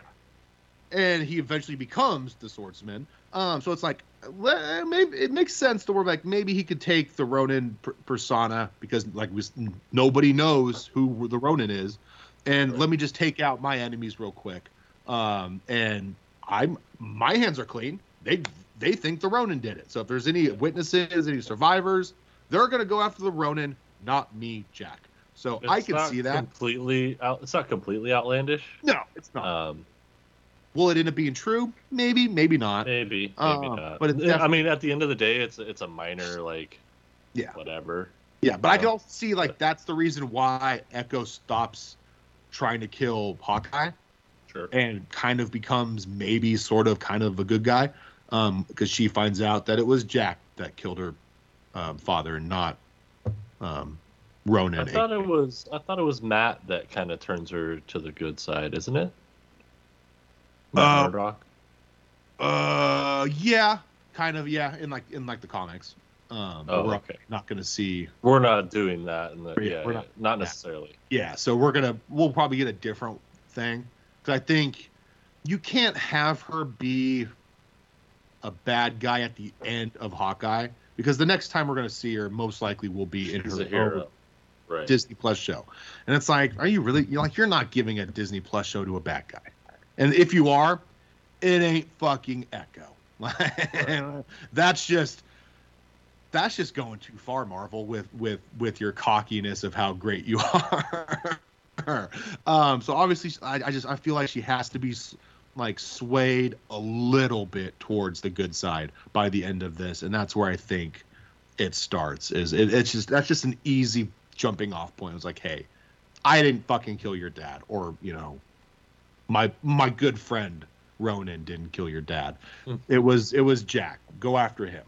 And he eventually becomes the swordsman. Um, so it's like maybe it makes sense to where like maybe he could take the Ronin per- persona because like nobody knows who the Ronin is, and let me just take out my enemies real quick. Um, and I'm my hands are clean. They they think the Ronin did it. So if there's any witnesses, any survivors, they're gonna go after the Ronin, not me, Jack. So I can see that. completely out. It's not completely outlandish. No, it's not. Um, Will it end up being true? Maybe, maybe not. maybe, maybe Um, not. but it's I mean, at the end of the day, it's it's a minor like, Yeah. whatever. Yeah, but I can also see like that's the reason why Echo stops trying to kill Hawkeye Sure. and kind of becomes maybe sort of kind of a good guy, um, because she finds out that it was Jack that killed her um, father and not um, Ronin. I thought it was I thought it was Matt that kind of turns her to the good side, isn't it? Matt Uh, Murdock. uh, yeah, kind of, yeah, in like in like the comics. Um, Oh, we're okay. not going to see We're not doing that, in the, yeah, we're yeah, not- not, necessarily. Yeah, so we're gonna we'll probably get a different thing because I think you can't have her be a bad guy at the end of Hawkeye because the next time we're gonna see her most likely will be in She's her a hero, own right? Disney Plus show, and it's like, are you really? You're like, you're not giving a Disney Plus show to a bad guy, and if you are, it ain't fucking Echo. [laughs] that's just that's just going too far, Marvel, with with with your cockiness of how great you [laughs] are. um, so obviously, I, I just I feel like she has to be like swayed a little bit towards the good side by the end of this, and that's where I think it starts. Is it, it's just that's just an easy jumping off point. was like, hey, I didn't fucking kill your dad, or you know, my my good friend Ronin didn't kill your dad. Hmm. It was it was Jack. Go after him.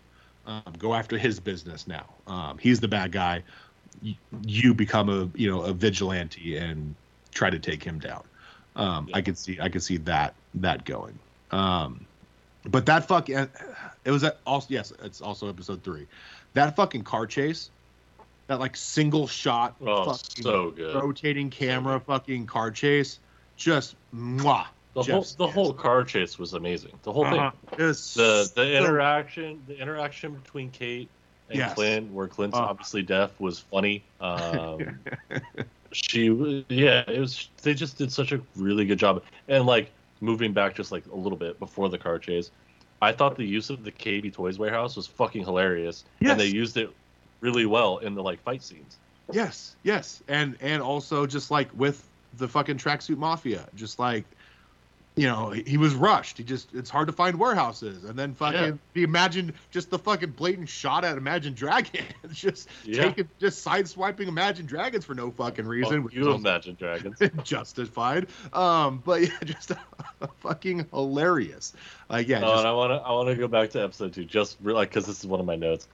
Um, go after his business now. Um, he's the bad guy. Y- You become a you know a vigilante and try to take him down. Um, I could see I could see that that going. Um, but that fuck it was also yes it's also episode three. That fucking car chase, that like single shot Oh, fucking so good. rotating camera fucking car chase, just mwah. The whole the whole car chase was amazing. The whole Uh-huh. thing. It was The the so- interaction the interaction between Kate and Yes. Clint, where Clint's Uh. obviously deaf, was funny. Um, [laughs] she yeah, it was. They just did such a really good job. And like moving back just like a little bit before the car chase, I thought the use of the KB Toys warehouse was fucking hilarious, and they used it really well in the like fight scenes. Yes, yes, and and also just like with the fucking tracksuit mafia, just like you know he, he was rushed. He just it's hard to find warehouses, and then fucking Yeah. the imagine just the fucking blatant shot at Imagine Dragons, [laughs] just Yeah. taking just sideswiping Imagine Dragons for no fucking reason. Which you imagine dragons. [laughs] justified. Um, but yeah, [laughs] just fucking hilarious. Like yeah, Oh, just and I want to I want to go back to episode two, just like because this is one of my notes.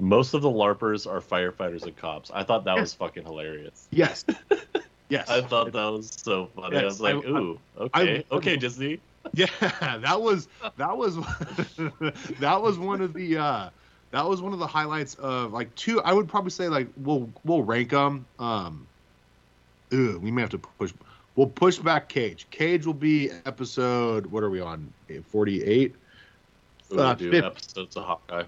Most of the larpers are firefighters and cops. I thought that was [laughs] fucking hilarious. yes, [laughs] yes. I thought that was so funny. I was like, I- I- ooh, I- okay, okay, Disney. [laughs] Yeah, that was that was that was one of the uh that was one of the highlights of like two. I would probably say like we'll we'll rank them. Um, ugh, we may have to push. We'll push back Cage. Cage will be episode. What are we on? Forty eight. Uh, episodes of Hawkeye.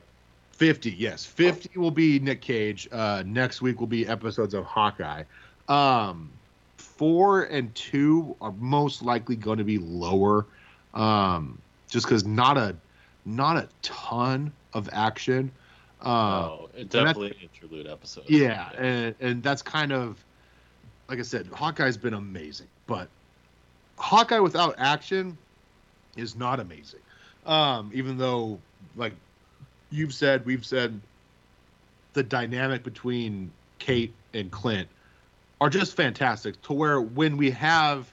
50 yes. 50 will be nick cage. Uh next week will be episodes of hawkeye. Um four and two are most likely going to be lower um just because not a not a ton of action. Um oh, it definitely interlude episode. yeah and and that's kind of like i said hawkeye's been amazing but hawkeye without action is not amazing. Um even though like you've said we've said the dynamic between kate and clint are just fantastic to where when we have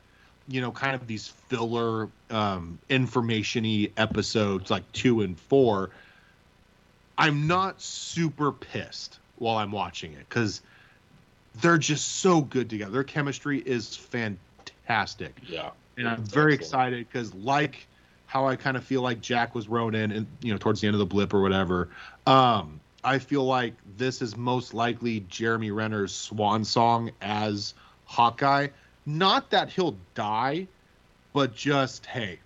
you know kind of these filler um information-y episodes like two and four i'm not super pissed while i'm watching it because they're just so good together their chemistry is fantastic yeah. and i'm very excellent. excited because like how i kind of feel like jack was ronin and you know towards the end of the blip or whatever. Um i feel like this is most likely jeremy renner's swan song as hawkeye. Not that he'll die but just hey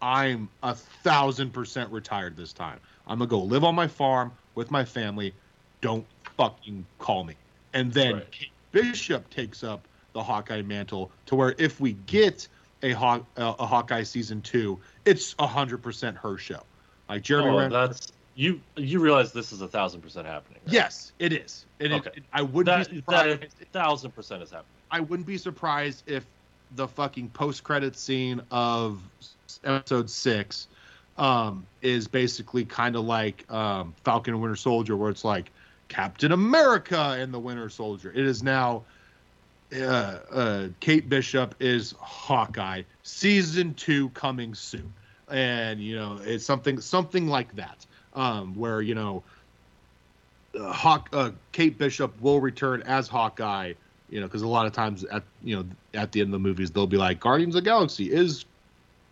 i'm a thousand percent retired this time. I'm gonna go live on my farm with my family. Don't fucking call me. And then Right. Bishop takes up the hawkeye mantle to where if we get a, Haw- a, a hawkeye season two it's a hundred percent her show like jeremy Oh, renner that's you. You realize this is a thousand percent happening. right? yes it is and it- Okay. it- i would that be surprised a thousand percent is happening. I wouldn't be surprised if the fucking post credit scene of episode six um, is basically kind of like um, Falcon and Winter Soldier, where it's like Captain America and the Winter Soldier. It is now uh, uh, Kate Bishop is Hawkeye. Season two coming soon, and you know it's something something like that, um, where you know uh, Hawk uh, Kate Bishop will return as Hawkeye you know because a lot of times at you know at the end of the movies they'll be like guardians of the galaxy is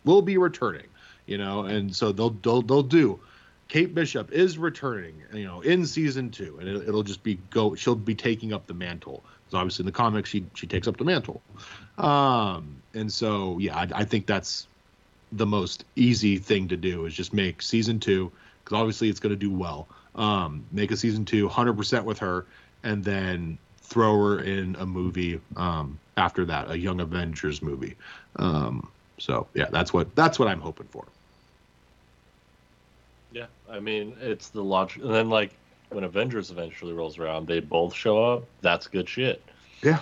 will be returning you know and so they'll they'll, they'll do. Kate bishop is returning you know in season two and it, it'll just be go she'll be taking up the mantle because obviously in the comics she she takes up the mantle um and so yeah i, I think that's the most easy thing to do is just make season two because obviously it's going to do well um make a season two 100% with her and then throw her in a movie um, after that, a Young Avengers movie. Um, so yeah, that's what that's what I'm hoping for. Yeah, I mean it's the logic. And then like when Avengers eventually rolls around, they both show up. That's good shit, Yeah,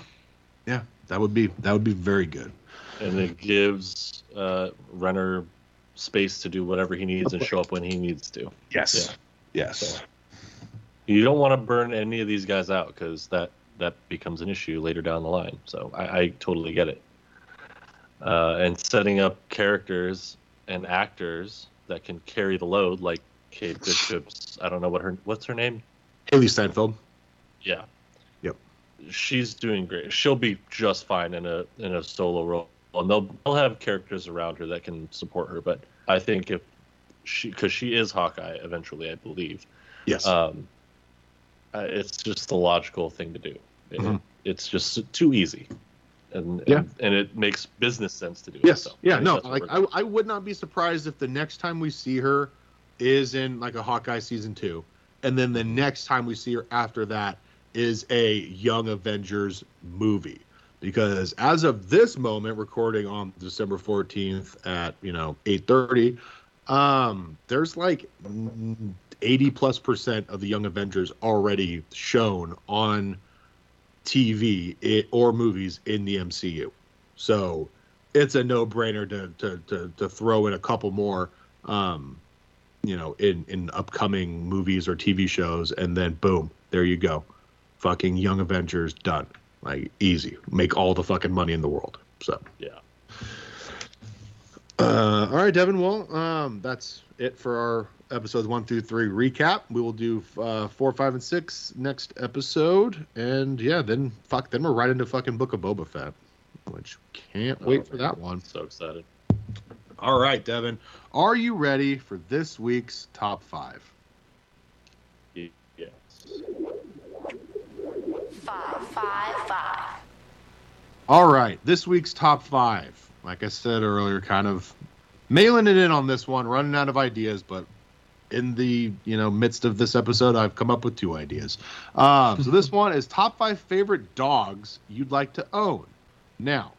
yeah, that would be that would be very good. and it gives uh, Renner space to do whatever he needs and show up when he needs to. Yes, yes, So- You don't want to burn any of these guys out because that that becomes an issue later down the line. So I, I totally get it. Uh, and setting up characters and actors that can carry the load, like Kate Bishop's. I don't know what her what's her name. Hailee Steinfeld. Yeah. Yep. She's doing great. She'll be just fine in a in a solo role, and they'll they'll have characters around her that can support her. But I think if she, because she is Hawkeye eventually, I believe. Yes. Um, it's just the logical thing to do. It- Mhm. It's just too easy, and Yeah. and, and it makes business sense to do it. yes. So yeah. No. Like I, I would not be surprised if the next time we see her is in like a Hawkeye season two, and then the next time we see her after that is a Young Avengers movie. Because as of this moment, recording on December fourteenth at you know eight thirty, um, there's like eighty plus percent of the Young Avengers already shown on TV it, or movies in the MCU. So it's a no brainer to, to to to throw in a couple more, um, you know, in in upcoming movies or TV shows, and then boom, there you go, fucking Young Avengers done, like easy, make all the fucking money in the world. So Yeah. uh, all right, Devin. Well, um, that's it for our episodes one through three recap. We will do uh, four, five, and six next episode, and yeah, then fuck, then we're right into fucking Book of Boba Fett, which can't wait Oh, for that one. So excited. All right, Devin, are you ready for this week's top five? Yes. Five, five, five. All right, this week's top five. Like I said earlier, kind of mailing it in on this one, running out of ideas, but in the you know midst of this episode, I've come up with two ideas. Um, so this [laughs] one is top five favorite dogs you'd like to own. Now,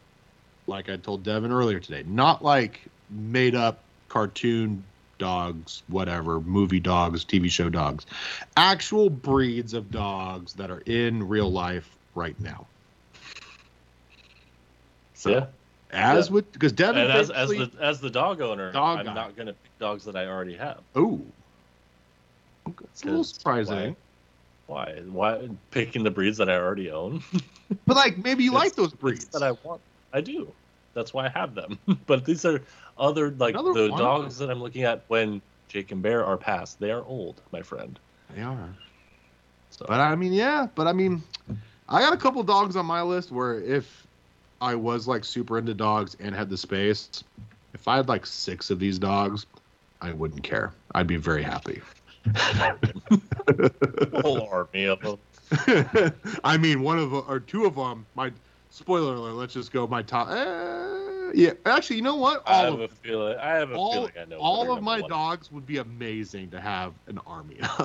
like I told Devin earlier today, not like made up cartoon dogs, whatever, movie dogs, TV show dogs, actual breeds of dogs that are in real life right now. So, yeah. as Yeah. with because Devin And as, as the as the dog owner, Dog I'm guy. not gonna pick dogs that I already have. oh, it's a little surprising. Why? Why picking the breeds that I already own? But like maybe you It's- like those breeds. that I want. I do. That's why I have them. [laughs] but these are other like Another the one. dogs that I'm looking at when Jake and Bear are past. They are old, my friend. They are. So But I mean, yeah. But I mean, I got a couple dogs on my list where if I was like super into dogs and had the space, if I had like six of these dogs, I wouldn't care. I'd be very happy. [laughs] whole army of them. [laughs] I mean, one of or two of them. My spoiler alert. Let's just go. My top. Uh, yeah, actually, you know what? I have of a feeling. I have a all, feeling I know. all of my one. dogs would be amazing to have an army [laughs]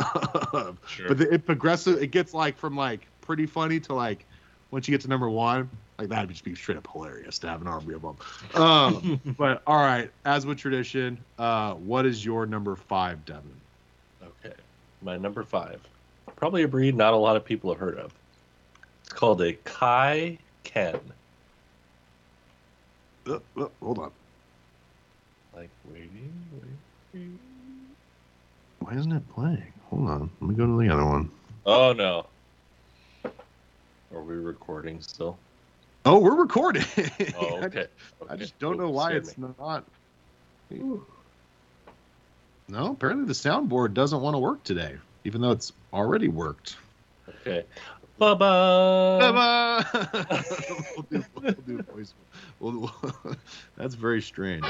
of. Sure. But the, it progresses. It gets like from like pretty funny to like once you get to number one, like that'd just be straight up hilarious to have an army of them. Um, [laughs] but all right, as with tradition, uh, what is your number five, Devin? Okay. My number five. Probably a breed not a lot of people have heard of. It's called a Kai Ken. Hold on. Like waiting, waiting. Why isn't it playing? Hold on. Let me go to the other one. Oh no. Are we recording still? Oh, we're recording. [laughs] Oh, I okay. I just don't know why it's me. not. No, apparently the soundboard doesn't want to work today, even though it's already worked. Okay. Bye bye. we'll do, we'll do voice. We'll, we'll- that's very strange.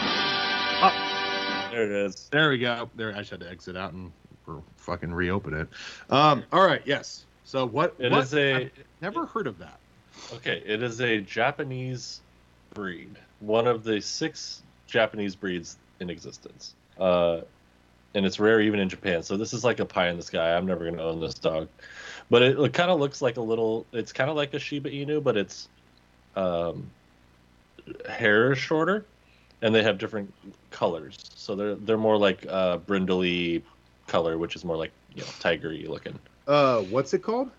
There it is. There we go. There, I just had to exit out and or fucking reopen it. Um. All right. Yes. So what? It what is a I've never heard of that. okay. It is a Japanese breed. One of the six Japanese breeds in existence. Uh, and it's rare even in Japan. So this is like a pie in the sky. I'm never gonna own this dog, but it, it kind of looks like a little. It's kind of like a Shiba Inu, but it's um, hair is shorter, and they have different colors. So they're they're more like uh, brindley color, which is more like you know tigery looking. Uh, what's it called?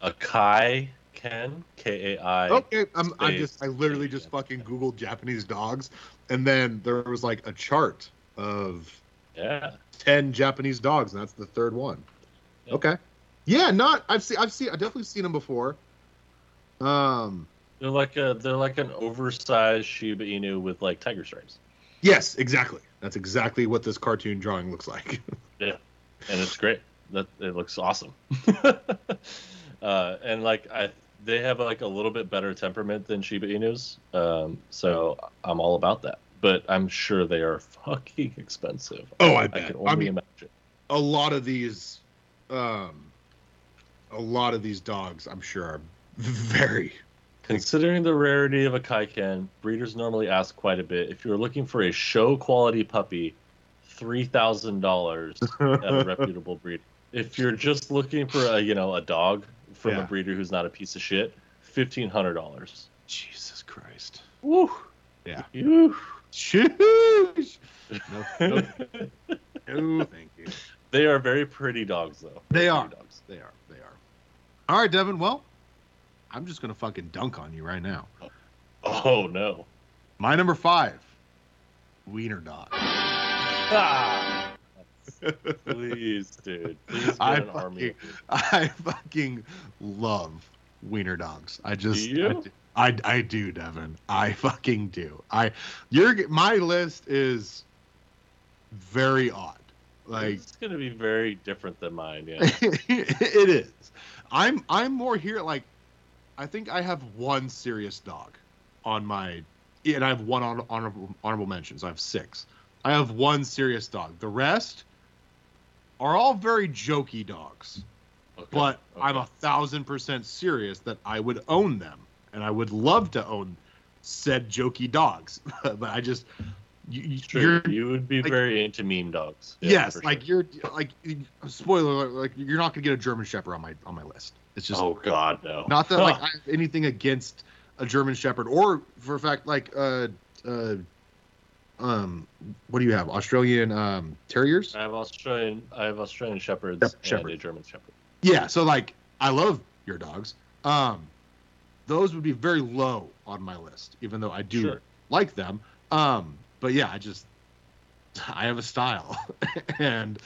A Kai Ken K A I. Okay, I'm, I just I literally just fucking googled Japanese dogs, and then there was like a chart of Yeah. ten Japanese dogs, and that's the third one. Yeah. Okay, yeah, not I've seen I've seen I've definitely seen them before. Um, They're like a they're like an oversized Shiba Inu with like tiger stripes. Yes, exactly. That's exactly what this cartoon drawing looks like. [laughs] Yeah, and it's great. That it looks awesome. [laughs] uh, and like I, they have like a little bit better temperament than Shiba Inus, um, so I'm all about that. But I'm sure they are [laughs] fucking expensive. Oh, I I bet. can I, only mean, imagine. a lot of these, um, a lot of these dogs, I'm sure, are [laughs] very. Considering the rarity of a Kaiken, breeders normally ask quite a bit. If you're looking for a show quality puppy, three thousand dollars at a [laughs] reputable breeder. If you're just looking for a you know a dog from Yeah. a breeder who's not a piece of shit, fifteen hundred dollars. Jesus Christ. Woo. Yeah. Woo. Shoosh. [laughs] No, no, no, thank you. They are very pretty dogs, though. They Very are. Dogs. They are. They are. All right, Devin. Well, I'm just gonna fucking dunk on you right now. Oh no. My number five, Wiener Dog. Ah. Please, dude. Please get I an army. fucking- I fucking love Wiener Dogs. I just, you? I, do- I, I do, Devin. I fucking do. I, your, my list is very odd. Like it's gonna be very different than mine. Yeah. [laughs] it is. I'm I'm more here like I think I have one serious dog on my and I have one honor, honorable honorable mentions. I have six. I have one serious dog. The rest are all very jokey dogs. Okay, But I'm a thousand percent serious that I would own them and I would love to own said jokey dogs. [laughs] but I just you, you- True. You would be like- very into meme dogs. Yeah, yes, like sure. you're like spoiler alert, like you're not gonna get a German Shepherd on my on my list. It's just oh God, no. not that like I have anything against a German Shepherd or for a fact like uh uh um what do you have Australian um terriers? I have Australian. I have Australian shepherds Yep, and a German shepherd. Yeah, so like I love your dogs. Um those would be very low on my list, even though I do Sure. like them. Um but yeah, I just [laughs] I have a style [laughs] and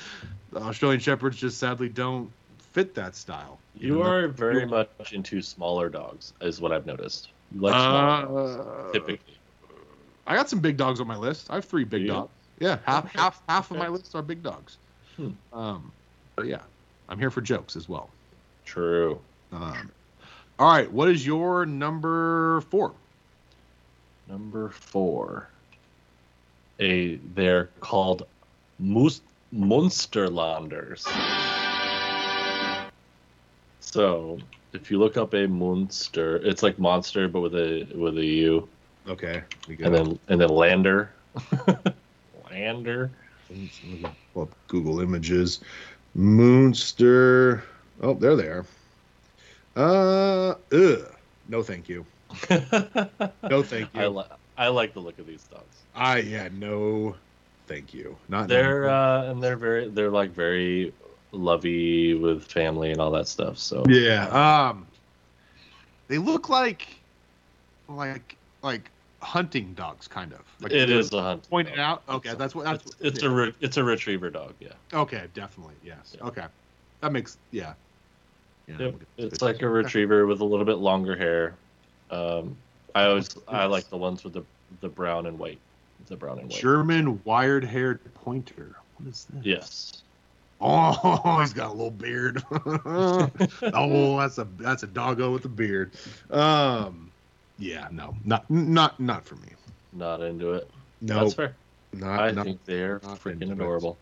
Australian Shepherds just sadly don't fit that style. You are very much into smaller dogs, is what I've noticed. You like smaller dogs, Uh, typically. I got some big dogs on my list. I have three big Do dogs. Yeah, half Okay. half half of my list are big dogs. Hmm. Um, but yeah, I'm here for jokes as well. True. Um, all right, what is your number four? Number four. A they're called Moose Munsterlanders. So if you look up a Munster, it's like monster but with a with a U. Okay, And then and then Lander. [laughs] Lander. up Google Images, Moonster. Oh, there they are. Uh, ugh. No, thank you. [laughs] No, thank I, you. li- I like the look of these dogs. I yeah, no, thank you. Not They're uh, and they're very they're like very lovey with family and all that stuff. So Yeah. Um they look like like like hunting dogs kind of. Like it is a hunt. pointed dog. out. Okay, that's what that's It's, it's a re- it's a retriever dog. Yeah. Okay, definitely. Yes. Yeah. Okay. That makes yeah. Yeah. Yep. look at this It's like a retriever with a little bit longer hair. Um, I always I like the ones with the the brown and white. The brown and white. German wired haired pointer. What is this? Yes. Oh, [laughs] he's got a little beard. [laughs] oh, that's a that's a doggo with a beard. Um yeah, no. Not not not for me. Not into it. No. That's fair. Not, I not think they're freaking it.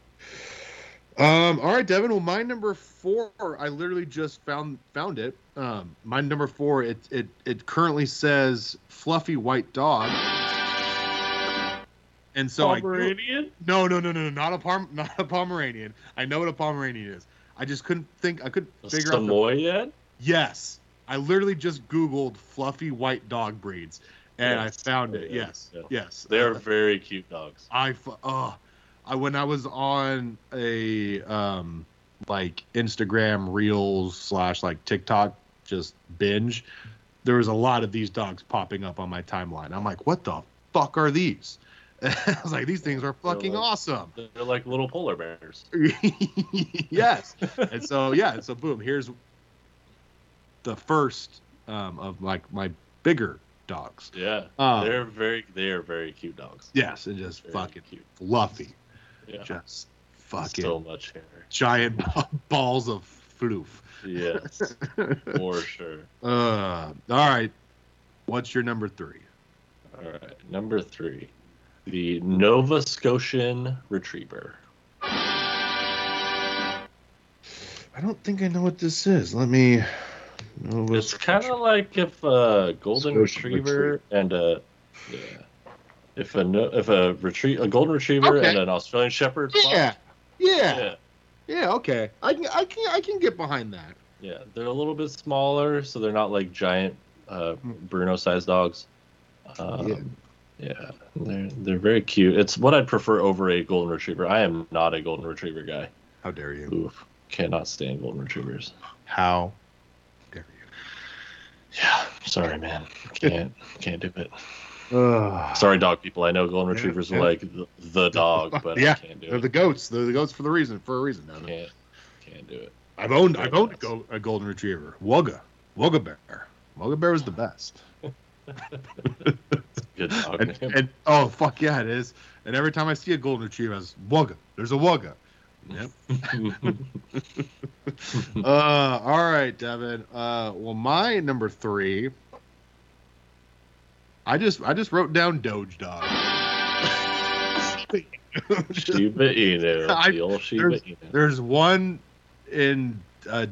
Um, all right, Devin. Well, my number four, I literally just found found it. Um, my number four, it it it currently says fluffy white dog. And so I Pomeranian? no no no no no not a Palm [laughs] not a Pomeranian. I know what a Pomeranian is. I just couldn't think. I couldn't A figure out. The, Samoyed? yes, I literally just Googled fluffy white dog breeds, and Yes. I found it. Yes, Yeah. yes. They're Uh, very cute dogs. I oh, I when I was on a um like Instagram Reels slash like TikTok just binge, there was a lot of these dogs popping up on my timeline. I'm like, what the fuck are these? [laughs] I was like, these things are fucking like- awesome. They're like little polar bears. [laughs] yes. and so yeah, so boom, here's the first um, of like my bigger dogs. Yeah, Um, they're very they are very cute dogs. Yes, and just Very fucking cute. fluffy, Yeah, just fucking so much hair. giant [laughs] balls of floof. Yes, [laughs] for sure. Uh, all right. What's your number three? All right, number three, the Nova Scotian Retriever. I don't think I know what this is. Let me. Nova It's kind of like if a golden Scotian retriever and a yeah, if a if a retrie a golden retriever Okay. and an Australian Shepherd. Yeah, yeah, yeah, yeah. Okay, I can, I can, I can get behind that. yeah. They're a little bit smaller, so they're not like giant uh, Bruno-sized dogs. Um, Yeah. yeah. they're they're very cute. It's what I'd prefer over a golden retriever. I am not a golden retriever guy. How dare you? Oof, cannot stand golden retrievers. How dare you? Yeah, sorry, man. Can't can't do it. Sorry, dog people. I know golden retrievers yeah. are like the, the dog, but yeah, I can't do they're it. the goats. They're the goats for the reason. For a reason. Devin. Can't can't do it. I've owned, I've owned a, go, a golden retriever. Wugga, Wugga bear. Wugga bear is the best. [laughs] [laughs] Good dog And, and oh fuck yeah, it is. And every time I see a golden retriever, I was Wugga. There's a Wugga. Yep. [laughs] uh, all right, Devin. Uh, well, my number three. I just I just wrote down Doge Dog. Shiba Inu. [laughs] I- the old Shiba there's- Inu. There's one in uh,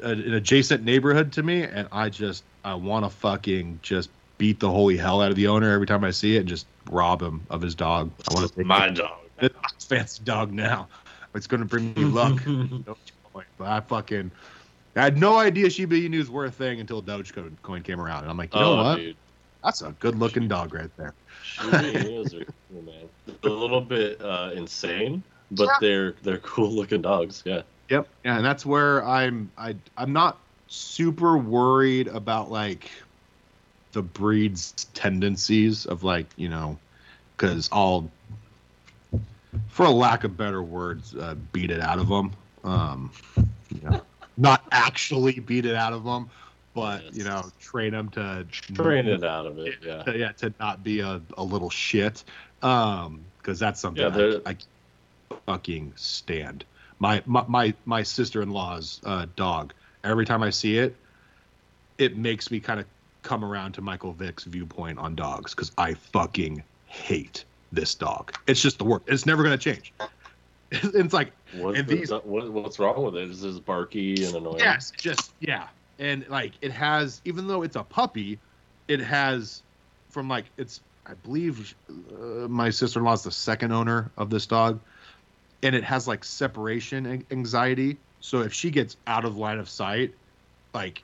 a, a, an adjacent neighborhood to me, and I just I want to fucking just beat the holy hell out of the owner every time I see it and just rob him of his dog. I want to My dog. [laughs] It's fancy dog now. It's gonna bring me luck. [laughs] Dogecoin. But I fucking I had no idea Shiba Inus were a thing until Dogecoin came around, and I'm like, you know oh, what? dude. That's a good looking dog right there. Shiba are cool, man. A little bit uh, insane, but they're they're cool looking dogs. Yeah. Yep. Yeah, and that's where I'm I I'm not super worried about like the breed's tendencies of like, you know, cuz I'll for a lack of better words, uh, beat it out of them. Um, you know, not actually beat it out of them, but you know, train them to Train it out of it. Yeah. to, yeah, to not be a, a little shit. Um, because that's something Yeah, I, I fucking stand. My my my, my sister in law's uh, dog. Every time I see it, it makes me kind of come around to Michael Vick's viewpoint on dogs because I fucking hate this dog. It's just the worst. It's never gonna change. [laughs] it's like What, And these- what, what's wrong with it? Is this barky and annoying? Yes, just yeah, and like it has, even though it's a puppy, it has from like it's. I believe uh, my sister-in-law's the second owner of this dog, and it has like separation anxiety. So if she gets out of line of sight, like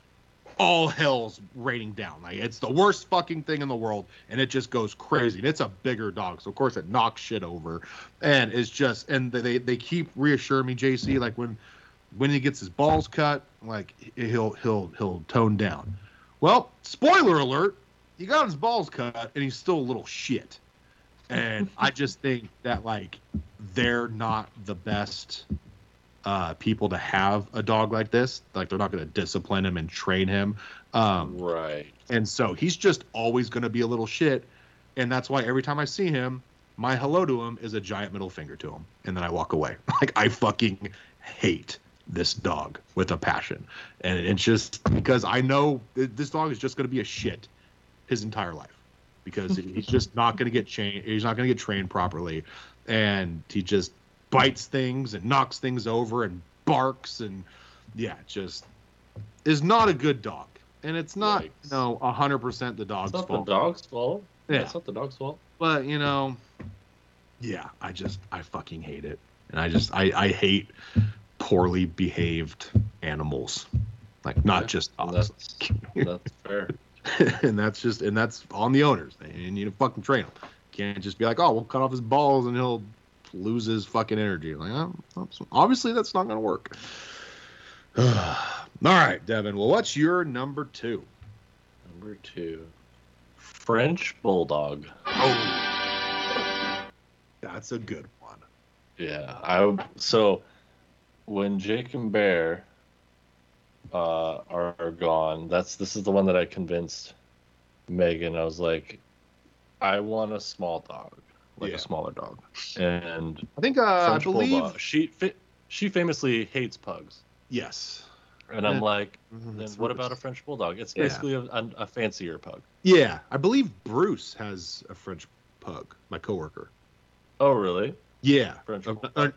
all hell's raining down. Like it's the worst fucking thing in the world, and it just goes crazy. And it's a bigger dog, so of course it knocks shit over, and it's just and they they keep reassuring me, JC, like when when he gets his balls cut, like he'll he'll he'll tone down. Well, spoiler alert, he got his balls cut and he's still a little shit. And [laughs] I just think that like they're not the best uh, people to have a dog like this. Like they're not going to discipline him and train him. Um, Right. and so he's just always going to be a little shit. And that's why every time I see him, my hello to him is a giant middle finger to him. And then I walk away. [laughs] Like, I fucking hate this dog with a passion. And it's just because I know this dog is just going to be a shit his entire life because [laughs] he's just not going to get trained. He's not going to get trained properly. And he just bites things and knocks things over and barks. And yeah, just is not a good dog. And it's not, you Yikes. know, 100% the dog's It's not fault the dog's fault. Yeah. It's not the dog's fault. but you know yeah i just i fucking hate it and i just i i hate poorly behaved animals. Like not Yeah, just dogs that's that's fair. [laughs] and that's just and that's on the owners. They need to fucking train them can't just be like oh we'll cut off his balls and he'll lose his fucking energy. Like oh, obviously that's not gonna work. [sighs] All right devin. Well what's your number two? Number two, French bulldog. oh. That's a good one. Yeah, I so when Jake and Bear uh, are, are gone, that's this is the one that I convinced Megan. I was like, I want a small dog, like Yeah. a smaller dog, and I think uh, I believe bulldog. She fa- she famously hates pugs, yes. and I'm Yeah. like, Mhm, then what what about a French bulldog? It's basically a, a, a fancier pug. Yeah, I believe Bruce has a French pug. My coworker. Oh, really? Yeah, French Uh, bulldog. uh,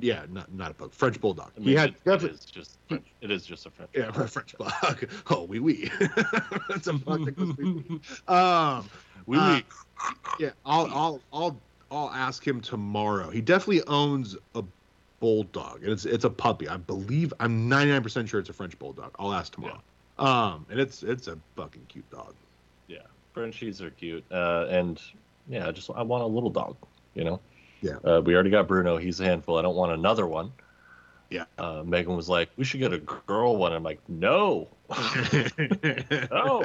yeah, not not a pug. French bulldog. I mean, he had it, it is just French. it is just a French. Yeah, a bulldog. French pug. [laughs] Oh, wee wee. That's a [laughs] pug that goes wee wee. Um, Oui, Uh, oui. yeah, I'll I'll I'll I'll ask him tomorrow. He definitely owns a bulldog, and it's it's a puppy. I believe I'm 99 percent sure it's a French bulldog. I'll ask tomorrow. Yeah. Um, and it's it's a fucking cute dog. Yeah, Frenchies are cute, uh, and yeah, I just I want a little dog. You know. Yeah. Uh, we already got Bruno. He's a handful. I don't want another one. Yeah. Uh, Megan was like, "We should get a girl one." I'm like, "No, [laughs] no.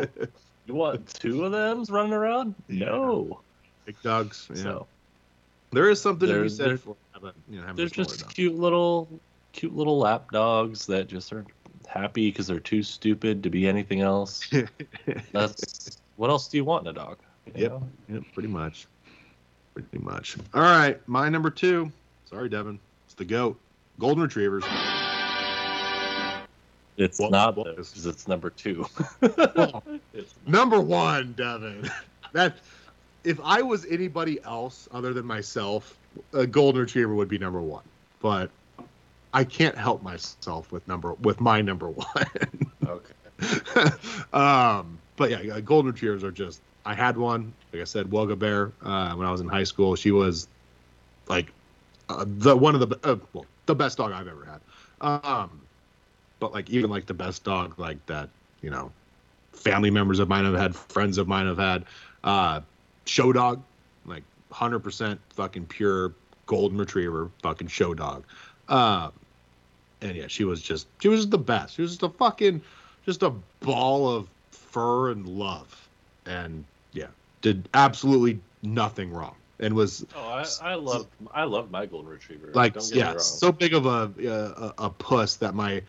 You want two of them running around? No." Big dogs. Yeah. So there is something to be said they're- for having, you know, they're just dog. cute little, cute little lap dogs that just are happy because they're too stupid to be anything else. [laughs] That's what else do you want in a dog? you Yep. know? Yeah, pretty much. Pretty much. All right, my number two. Sorry, Devin. It's the goat. Golden retrievers. It's not because it's number two. Well, [laughs] It's- number one, Devin. [laughs] That if I was anybody else other than myself, a golden retriever would be number one. But I can't help myself with number with my number one. okay. [laughs] um, but yeah, golden retrievers are just. I had one, like I said, Wugga Bear, uh, when I was in high school. She was like uh, the one of the uh, well, the best dog I've ever had. Um, but like even like the best dog like that, you know, family members of mine have had, friends of mine have had. Uh, show dog, like hundred percent fucking pure golden retriever, fucking show dog. Um, and yeah, she was just she was the best. She was just a fucking just a ball of fur and love, and did absolutely nothing wrong, and was Oh, I, I love I love my golden retriever. like Don't get me yeah, wrong. so big of a a, a puss that my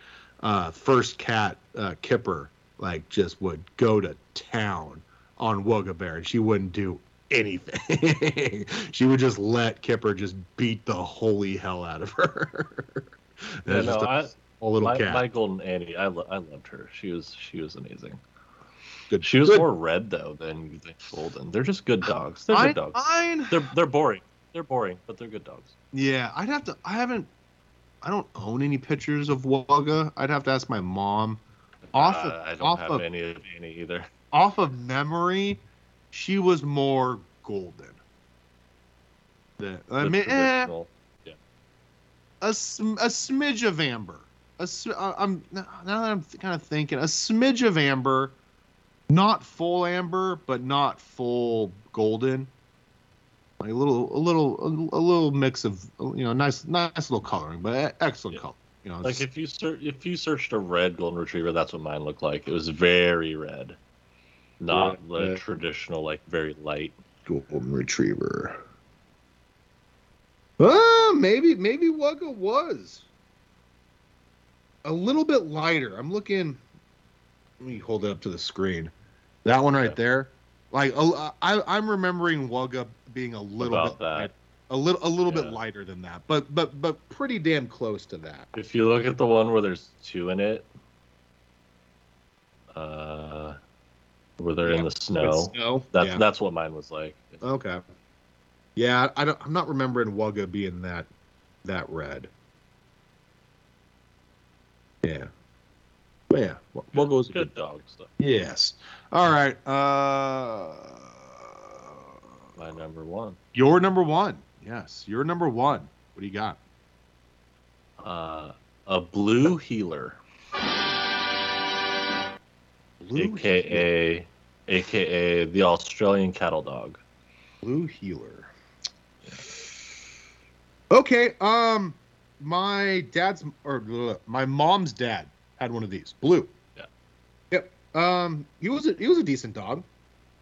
uh, first cat uh, Kipper like just would go to town on Wugga Bear, and she wouldn't do anything. [laughs] she would just let Kipper just beat the holy hell out of her. [laughs] Yeah, no, a I, whole little my, cat. my golden Annie, I, lo- I loved her. She was she was amazing. Good. She was good. more red though than than golden. They're just good dogs. They're Mine, good dogs. mine- They're they're boring. They're boring, but they're good dogs. Yeah, I'd have to. I haven't. I don't own any pictures of Wugga. I'd have to ask my mom. Off of, Uh, I don't off have of any of Annie either. off of memory, she was more golden. The, I mean, eh, traditional- a, sm- a smidge of amber. A sm- I- I'm now that I'm kind of thinking a smidge of amber, not full amber, but not full golden. Like a little, a little, a, little mix of you know, nice, nice little coloring, but excellent Yeah. color. You know, Like if you search if you searched a red golden retriever, that's what mine looked like. It was very red, not Red, the red. traditional like very light. golden retriever. Uh, maybe maybe Wugga was a little bit lighter. I'm looking. Let me hold it up to the screen. That one right Yeah. there. Like I'm remembering Wugga being a little About bit that. light- a little a little bit lighter than that, but but but pretty damn close to that. If you look at the one where there's two in it, uh, where they're in the snow, Snow. that's yeah. that's what mine was like. Okay. Yeah, I don't. I'm not remembering Wugga being that that red. Yeah. But yeah, Wugga was a Good dog stuff. Yes. All right. Uh, My number one. your number one. Yes, your number one. What do you got? Uh, a blue heeler, Blue aka aka the Australian cattle dog. Blue heeler. Okay. Um, my dad's or my mom's dad had one of these. Blue. Yeah. Yep. Um, he was a, he was a decent dog.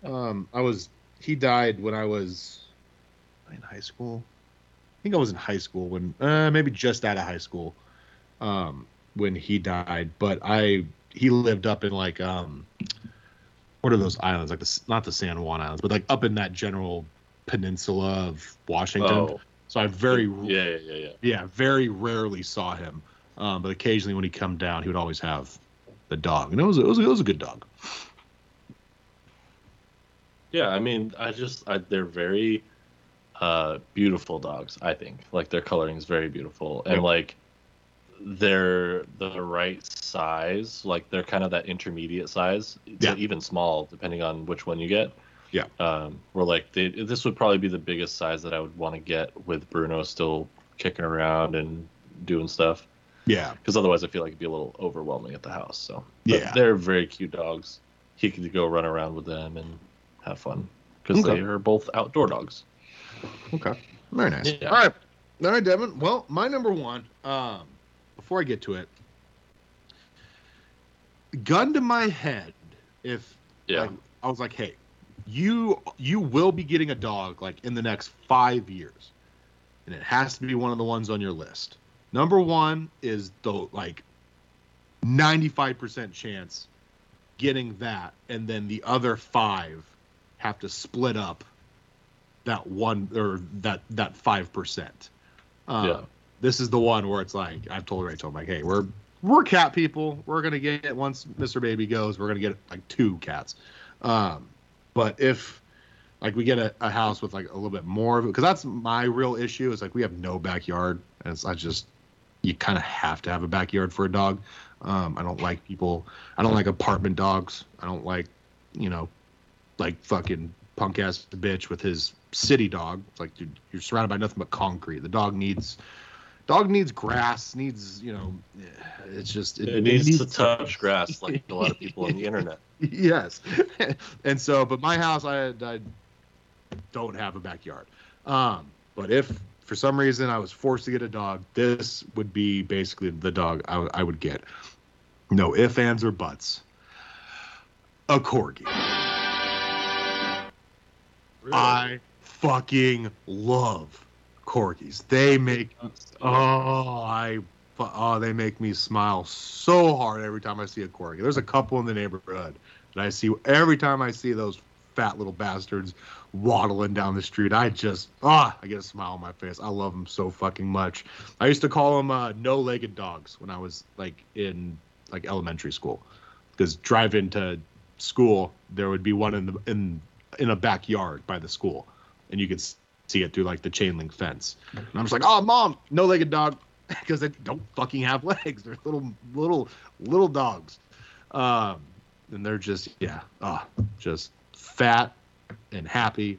Um, I was he died when I was in high school. I think I was in high school when uh, maybe just out of high school. Um, when he died, but I he lived up in like um what are those islands? Like the not the San Juan Islands, but like up in that general peninsula of Washington. Oh, So I very yeah, yeah, yeah, yeah. yeah, very rarely saw him. Um, but occasionally when he come down, he would always have the dog, and it was it was, it was a good dog. Yeah, I mean, I just I, they're very uh beautiful dogs. I think like their coloring is very beautiful, and like they're the right size. Like they're kind of that intermediate size, Yeah. even small, depending on which one you get. Yeah. Um, where like they, this would probably be the biggest size that I would want to get with Bruno still kicking around and doing stuff. Yeah, Because otherwise, I feel like it'd be a little overwhelming at the house. So but Yeah. they're very cute dogs. He could go run around with them and have fun because Okay. they are both outdoor dogs. Okay. Very nice. Yeah. All right. All right, Devin. Well, my number one, um, before I get to it, gun to my head, if Yeah. like, I was like, hey, you you will be getting a dog like in the next five years. And it has to be one of the ones on your list. Number one is the like 95% chance getting that, and then the other five have to split up that one or that that five percent. Uh, Yeah. This is the one where it's like I've told Rachel, I'm like, hey, we're we're cat people. We're gonna get it once Mr. Baby goes, we're gonna get like two cats. Um, but if like we get a, a house with like a little bit more of it, because that's my real issue. Is like we have no backyard, and it's I just you kind of have to have a backyard for a dog. Um, I don't like people. I don't like apartment dogs. I don't like you know like fucking punk ass bitch with his city dog. It's like dude, you're surrounded by nothing but concrete. The dog needs dog needs grass. Needs you know, it's just It, needs, to touch grass like a lot of people on the [laughs] internet. yes, [laughs] and so but my house I, I don't have a backyard. Um, but if for some reason I was forced to get a dog, this would be basically the dog I would get. No ifs, ands, or buts. A corgi. I fucking love corgis. They make oh I oh they make me smile so hard every time I see a corgi. There's a couple in the neighborhood that I see every time I see those fat little bastards waddling down the street. I just ah I get a smile on my face. I love them so fucking much. I used to call them uh, no-legged dogs when I was like in like elementary school because drive into school there would be one in the in in a backyard by the school and you could see it through like the chain link fence and i'm just like oh mom no legged dog [laughs] because they don't fucking have legs they're little little little dogs um and they're just yeah ah just fat and happy.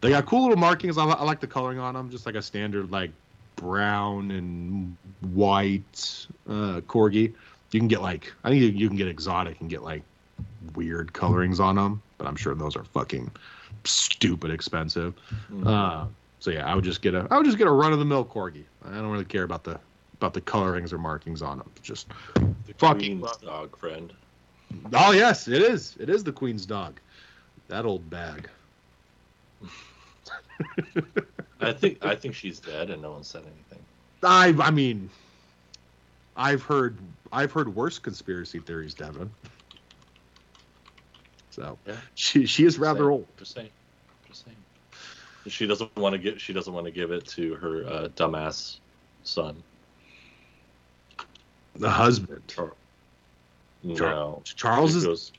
They got cool little markings. I, I like the coloring on them just like a standard like brown and white uh corgi. You can get like i think you, you can get exotic and get like weird colorings on them but i'm sure those are fucking stupid expensive. Mm-hmm. uh so yeah i would just get a i would just get a run-of-the-mill corgi. I don't really care about the about the colorings or markings on them just the fucking queen's dog friend. oh yes it is. It is the queen's dog that old bag [laughs] I think I think she's dead and no one said anything. i i mean i've heard i've heard worse conspiracy theories devin so Yeah. she she is rather Saying. old Just saying. Just saying. She doesn't want to give. She doesn't want to give it to her uh, dumbass son. the husband Char- Char- no, Charles is goes-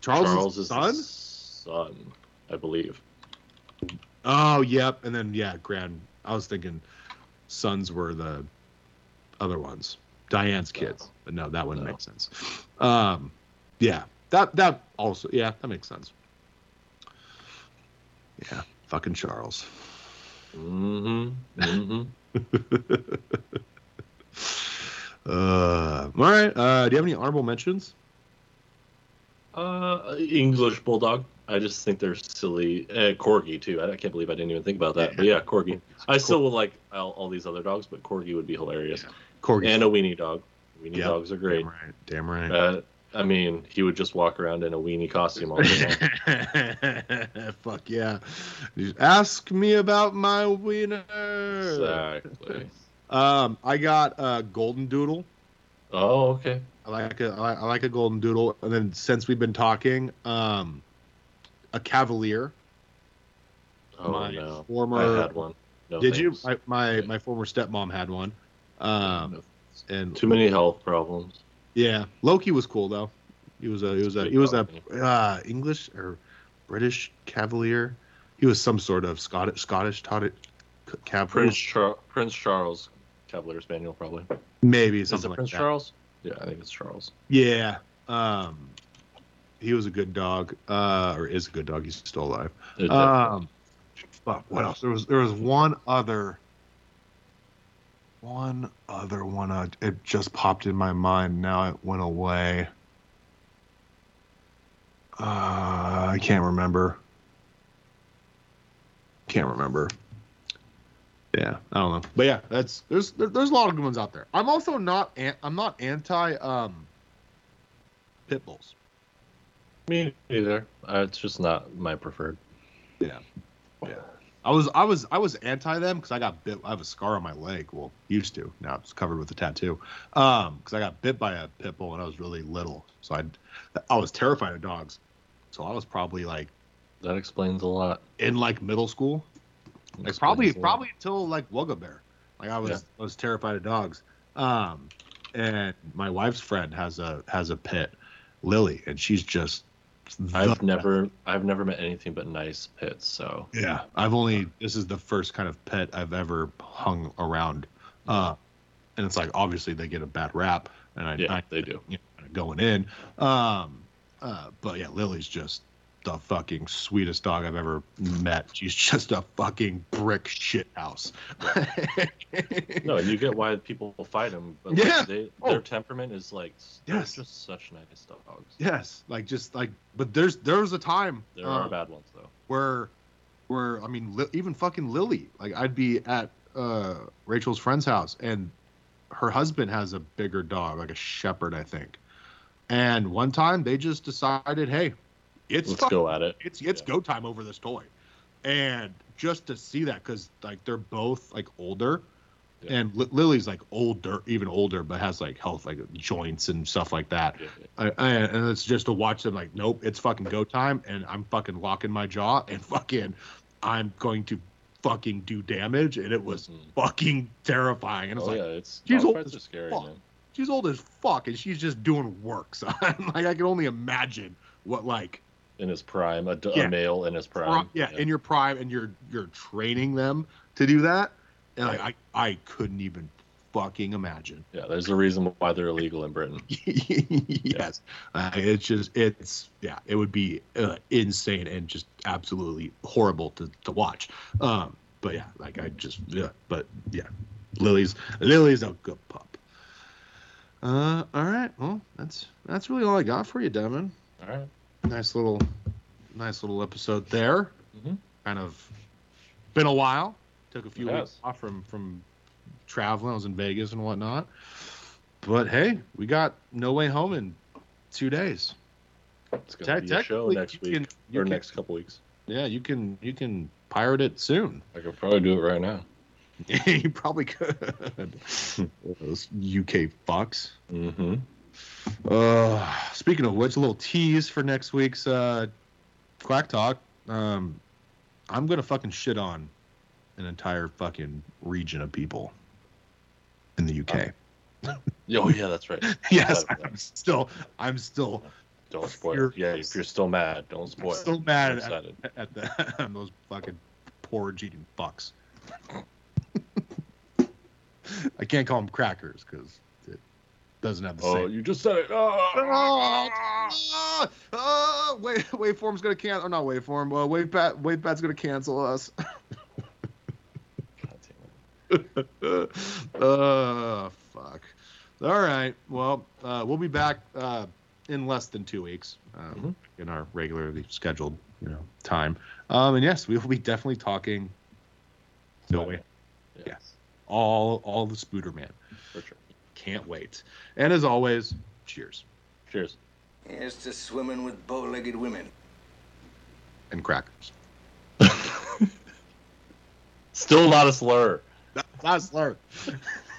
Charles, Charles is is son. son, I believe. Oh, yep. And then yeah, grand. I was thinking sons were the other ones, Diane's kids, but no, that wouldn't No. make sense. Um, yeah, that that also yeah, that makes sense. Yeah, fucking Charles. Mm-hmm. Mm-hmm. [laughs] Uh, all right. Uh, do you have any honorable mentions? Uh, English bulldog. I just think they're silly. Uh, corgi too. I, I can't believe I didn't even think about that. But yeah, corgi. I still would like all, all these other dogs, but corgi would be hilarious. Corgi. And a weenie dog. Weenie Yep. dogs are great. Damn right. Damn right. Uh, I mean, he would just walk around in a weenie costume all day long. [laughs] Fuck yeah. Just ask me about my wiener. exactly. Um, I got a golden doodle. Oh, okay. I like a I like, a golden doodle. And then since we've been talking, um, a cavalier. Oh my no, former. I had one. No did you? I, my my former stepmom had one. Um, No. and Too many health problems. yeah, Loki was cool though. He was a he was a he was a uh, English or British cavalier. He was some sort of Scottish Scottish taught it cav Prince Char- Prince Charles Cavalier Spaniel probably. maybe Is something it like Prince that. Charles? Yeah, I think it's Charles. Yeah. Um, he was a good dog, uh, or is a good dog. He's still alive. Um, fuck. What else? There was there was one other, one other one. Uh, it just popped in my mind. Now it went away. Uh, I can't remember. Can't remember. Yeah, I don't know, but yeah, that's there's there, there's a lot of good ones out there. I'm also not I'm not anti um pit bulls. Me neither. Uh, it's just not my preferred. Yeah, Yeah. I was I was I was anti them because I got bit. I have a scar on my leg. Well, used to. Now it's covered with a tattoo. Um, because I got bit by a pit bull when I was really little. So I, I was terrified of dogs. So I was probably like That explains a lot. in like middle school. Like probably probably until like Wugga Bear. Like I was Yeah. I was terrified of dogs. Um, and my wife's friend has a has a pit, Lily, and she's just. I've best. never I've never met anything but nice pits. So Yeah, I've only this is the first kind of pet I've ever hung around, uh, and it's like obviously they get a bad rap, and I, yeah, I they do. you know, going in, um, uh, but yeah, Lily's just the fucking sweetest dog I've ever met. She's just a fucking brick shit house. [laughs] No, and you get why people fight them. But Yeah. like, they, Oh. their temperament is like Yes. just such nice dogs. yes, like just like, but there's there was a time There uh, are bad ones though. where where I mean li- even fucking Lily like I'd be at uh Rachel's friend's house and her husband has a bigger dog like a shepherd I think and one time they just decided hey it's Let's fuck- go at it. it's it's Yeah. go time over this toy and just to see that because like they're both like older Yeah. and Li- Lily's like older even older but has like health like joints and stuff like that Yeah. I, I, and it's just to watch them like, nope, it's fucking go time, and I'm fucking locking my jaw, and fucking, I'm going to fucking do damage, and it was Mhm. fucking terrifying. And it's Oh like, yeah, it's she's old as scary, fuck. man. she's old as fuck, and she's just doing work. So I'm [laughs] like, I can only imagine what like, In his prime, a, Yeah. male in his prime. yeah, in your prime, and you're you're training them to do that, and like, I I couldn't even fucking imagine. yeah. There's a reason why they're illegal in Britain. [laughs] yes, uh, it's just it's yeah, it would be uh, insane and just absolutely horrible to to watch. Um, but yeah, like I just yeah, but yeah, Lily's Lily's a good pup. Uh, all right, well that's that's really all I got for you, Devin. All right. Nice little, nice little episode there. Mhm. Kind of been a while. Took a few It weeks has. off from from traveling. I was in Vegas and whatnot. But hey, we got No Way Home in two days. It's gonna Te- be a show next week can- or can- next couple weeks. Yeah, you can you can pirate it soon. I could probably do it right now. [laughs] you probably could. [laughs] Those UK fucks. Mm-hmm. Uh, speaking of which, a little tease for next week's uh, Quack Talk. Um, I'm gonna fucking shit on an entire fucking region of people in the UK. Oh yeah, that's right. [laughs] yes, I'm still, I'm still Don't spoil. It. Yeah, if you're still mad, don't spoil. it. still mad I'm at, at the [laughs] at those fucking porridge eating fucks. [laughs] I can't call them crackers because doesn't have the Oh, same. you just said it. Oh, Oh, oh, wave, waveform's gonna cancel. Or not waveform. Uh, wavebat, wavebat's gonna cancel us. [laughs] God damn it. uh, [laughs] fuck. All right. Well, uh, we'll be back uh, in less than two weeks um, in our regularly scheduled, you know, time. Um, and yes, we will be definitely talking. No way. Yeah, Yes. All, all the Spooderman. for sure. Can't wait. And as always, cheers Cheers. Here's to swimming with bow-legged women. and crackers. [laughs] Still not a slur. Not a slur. [laughs]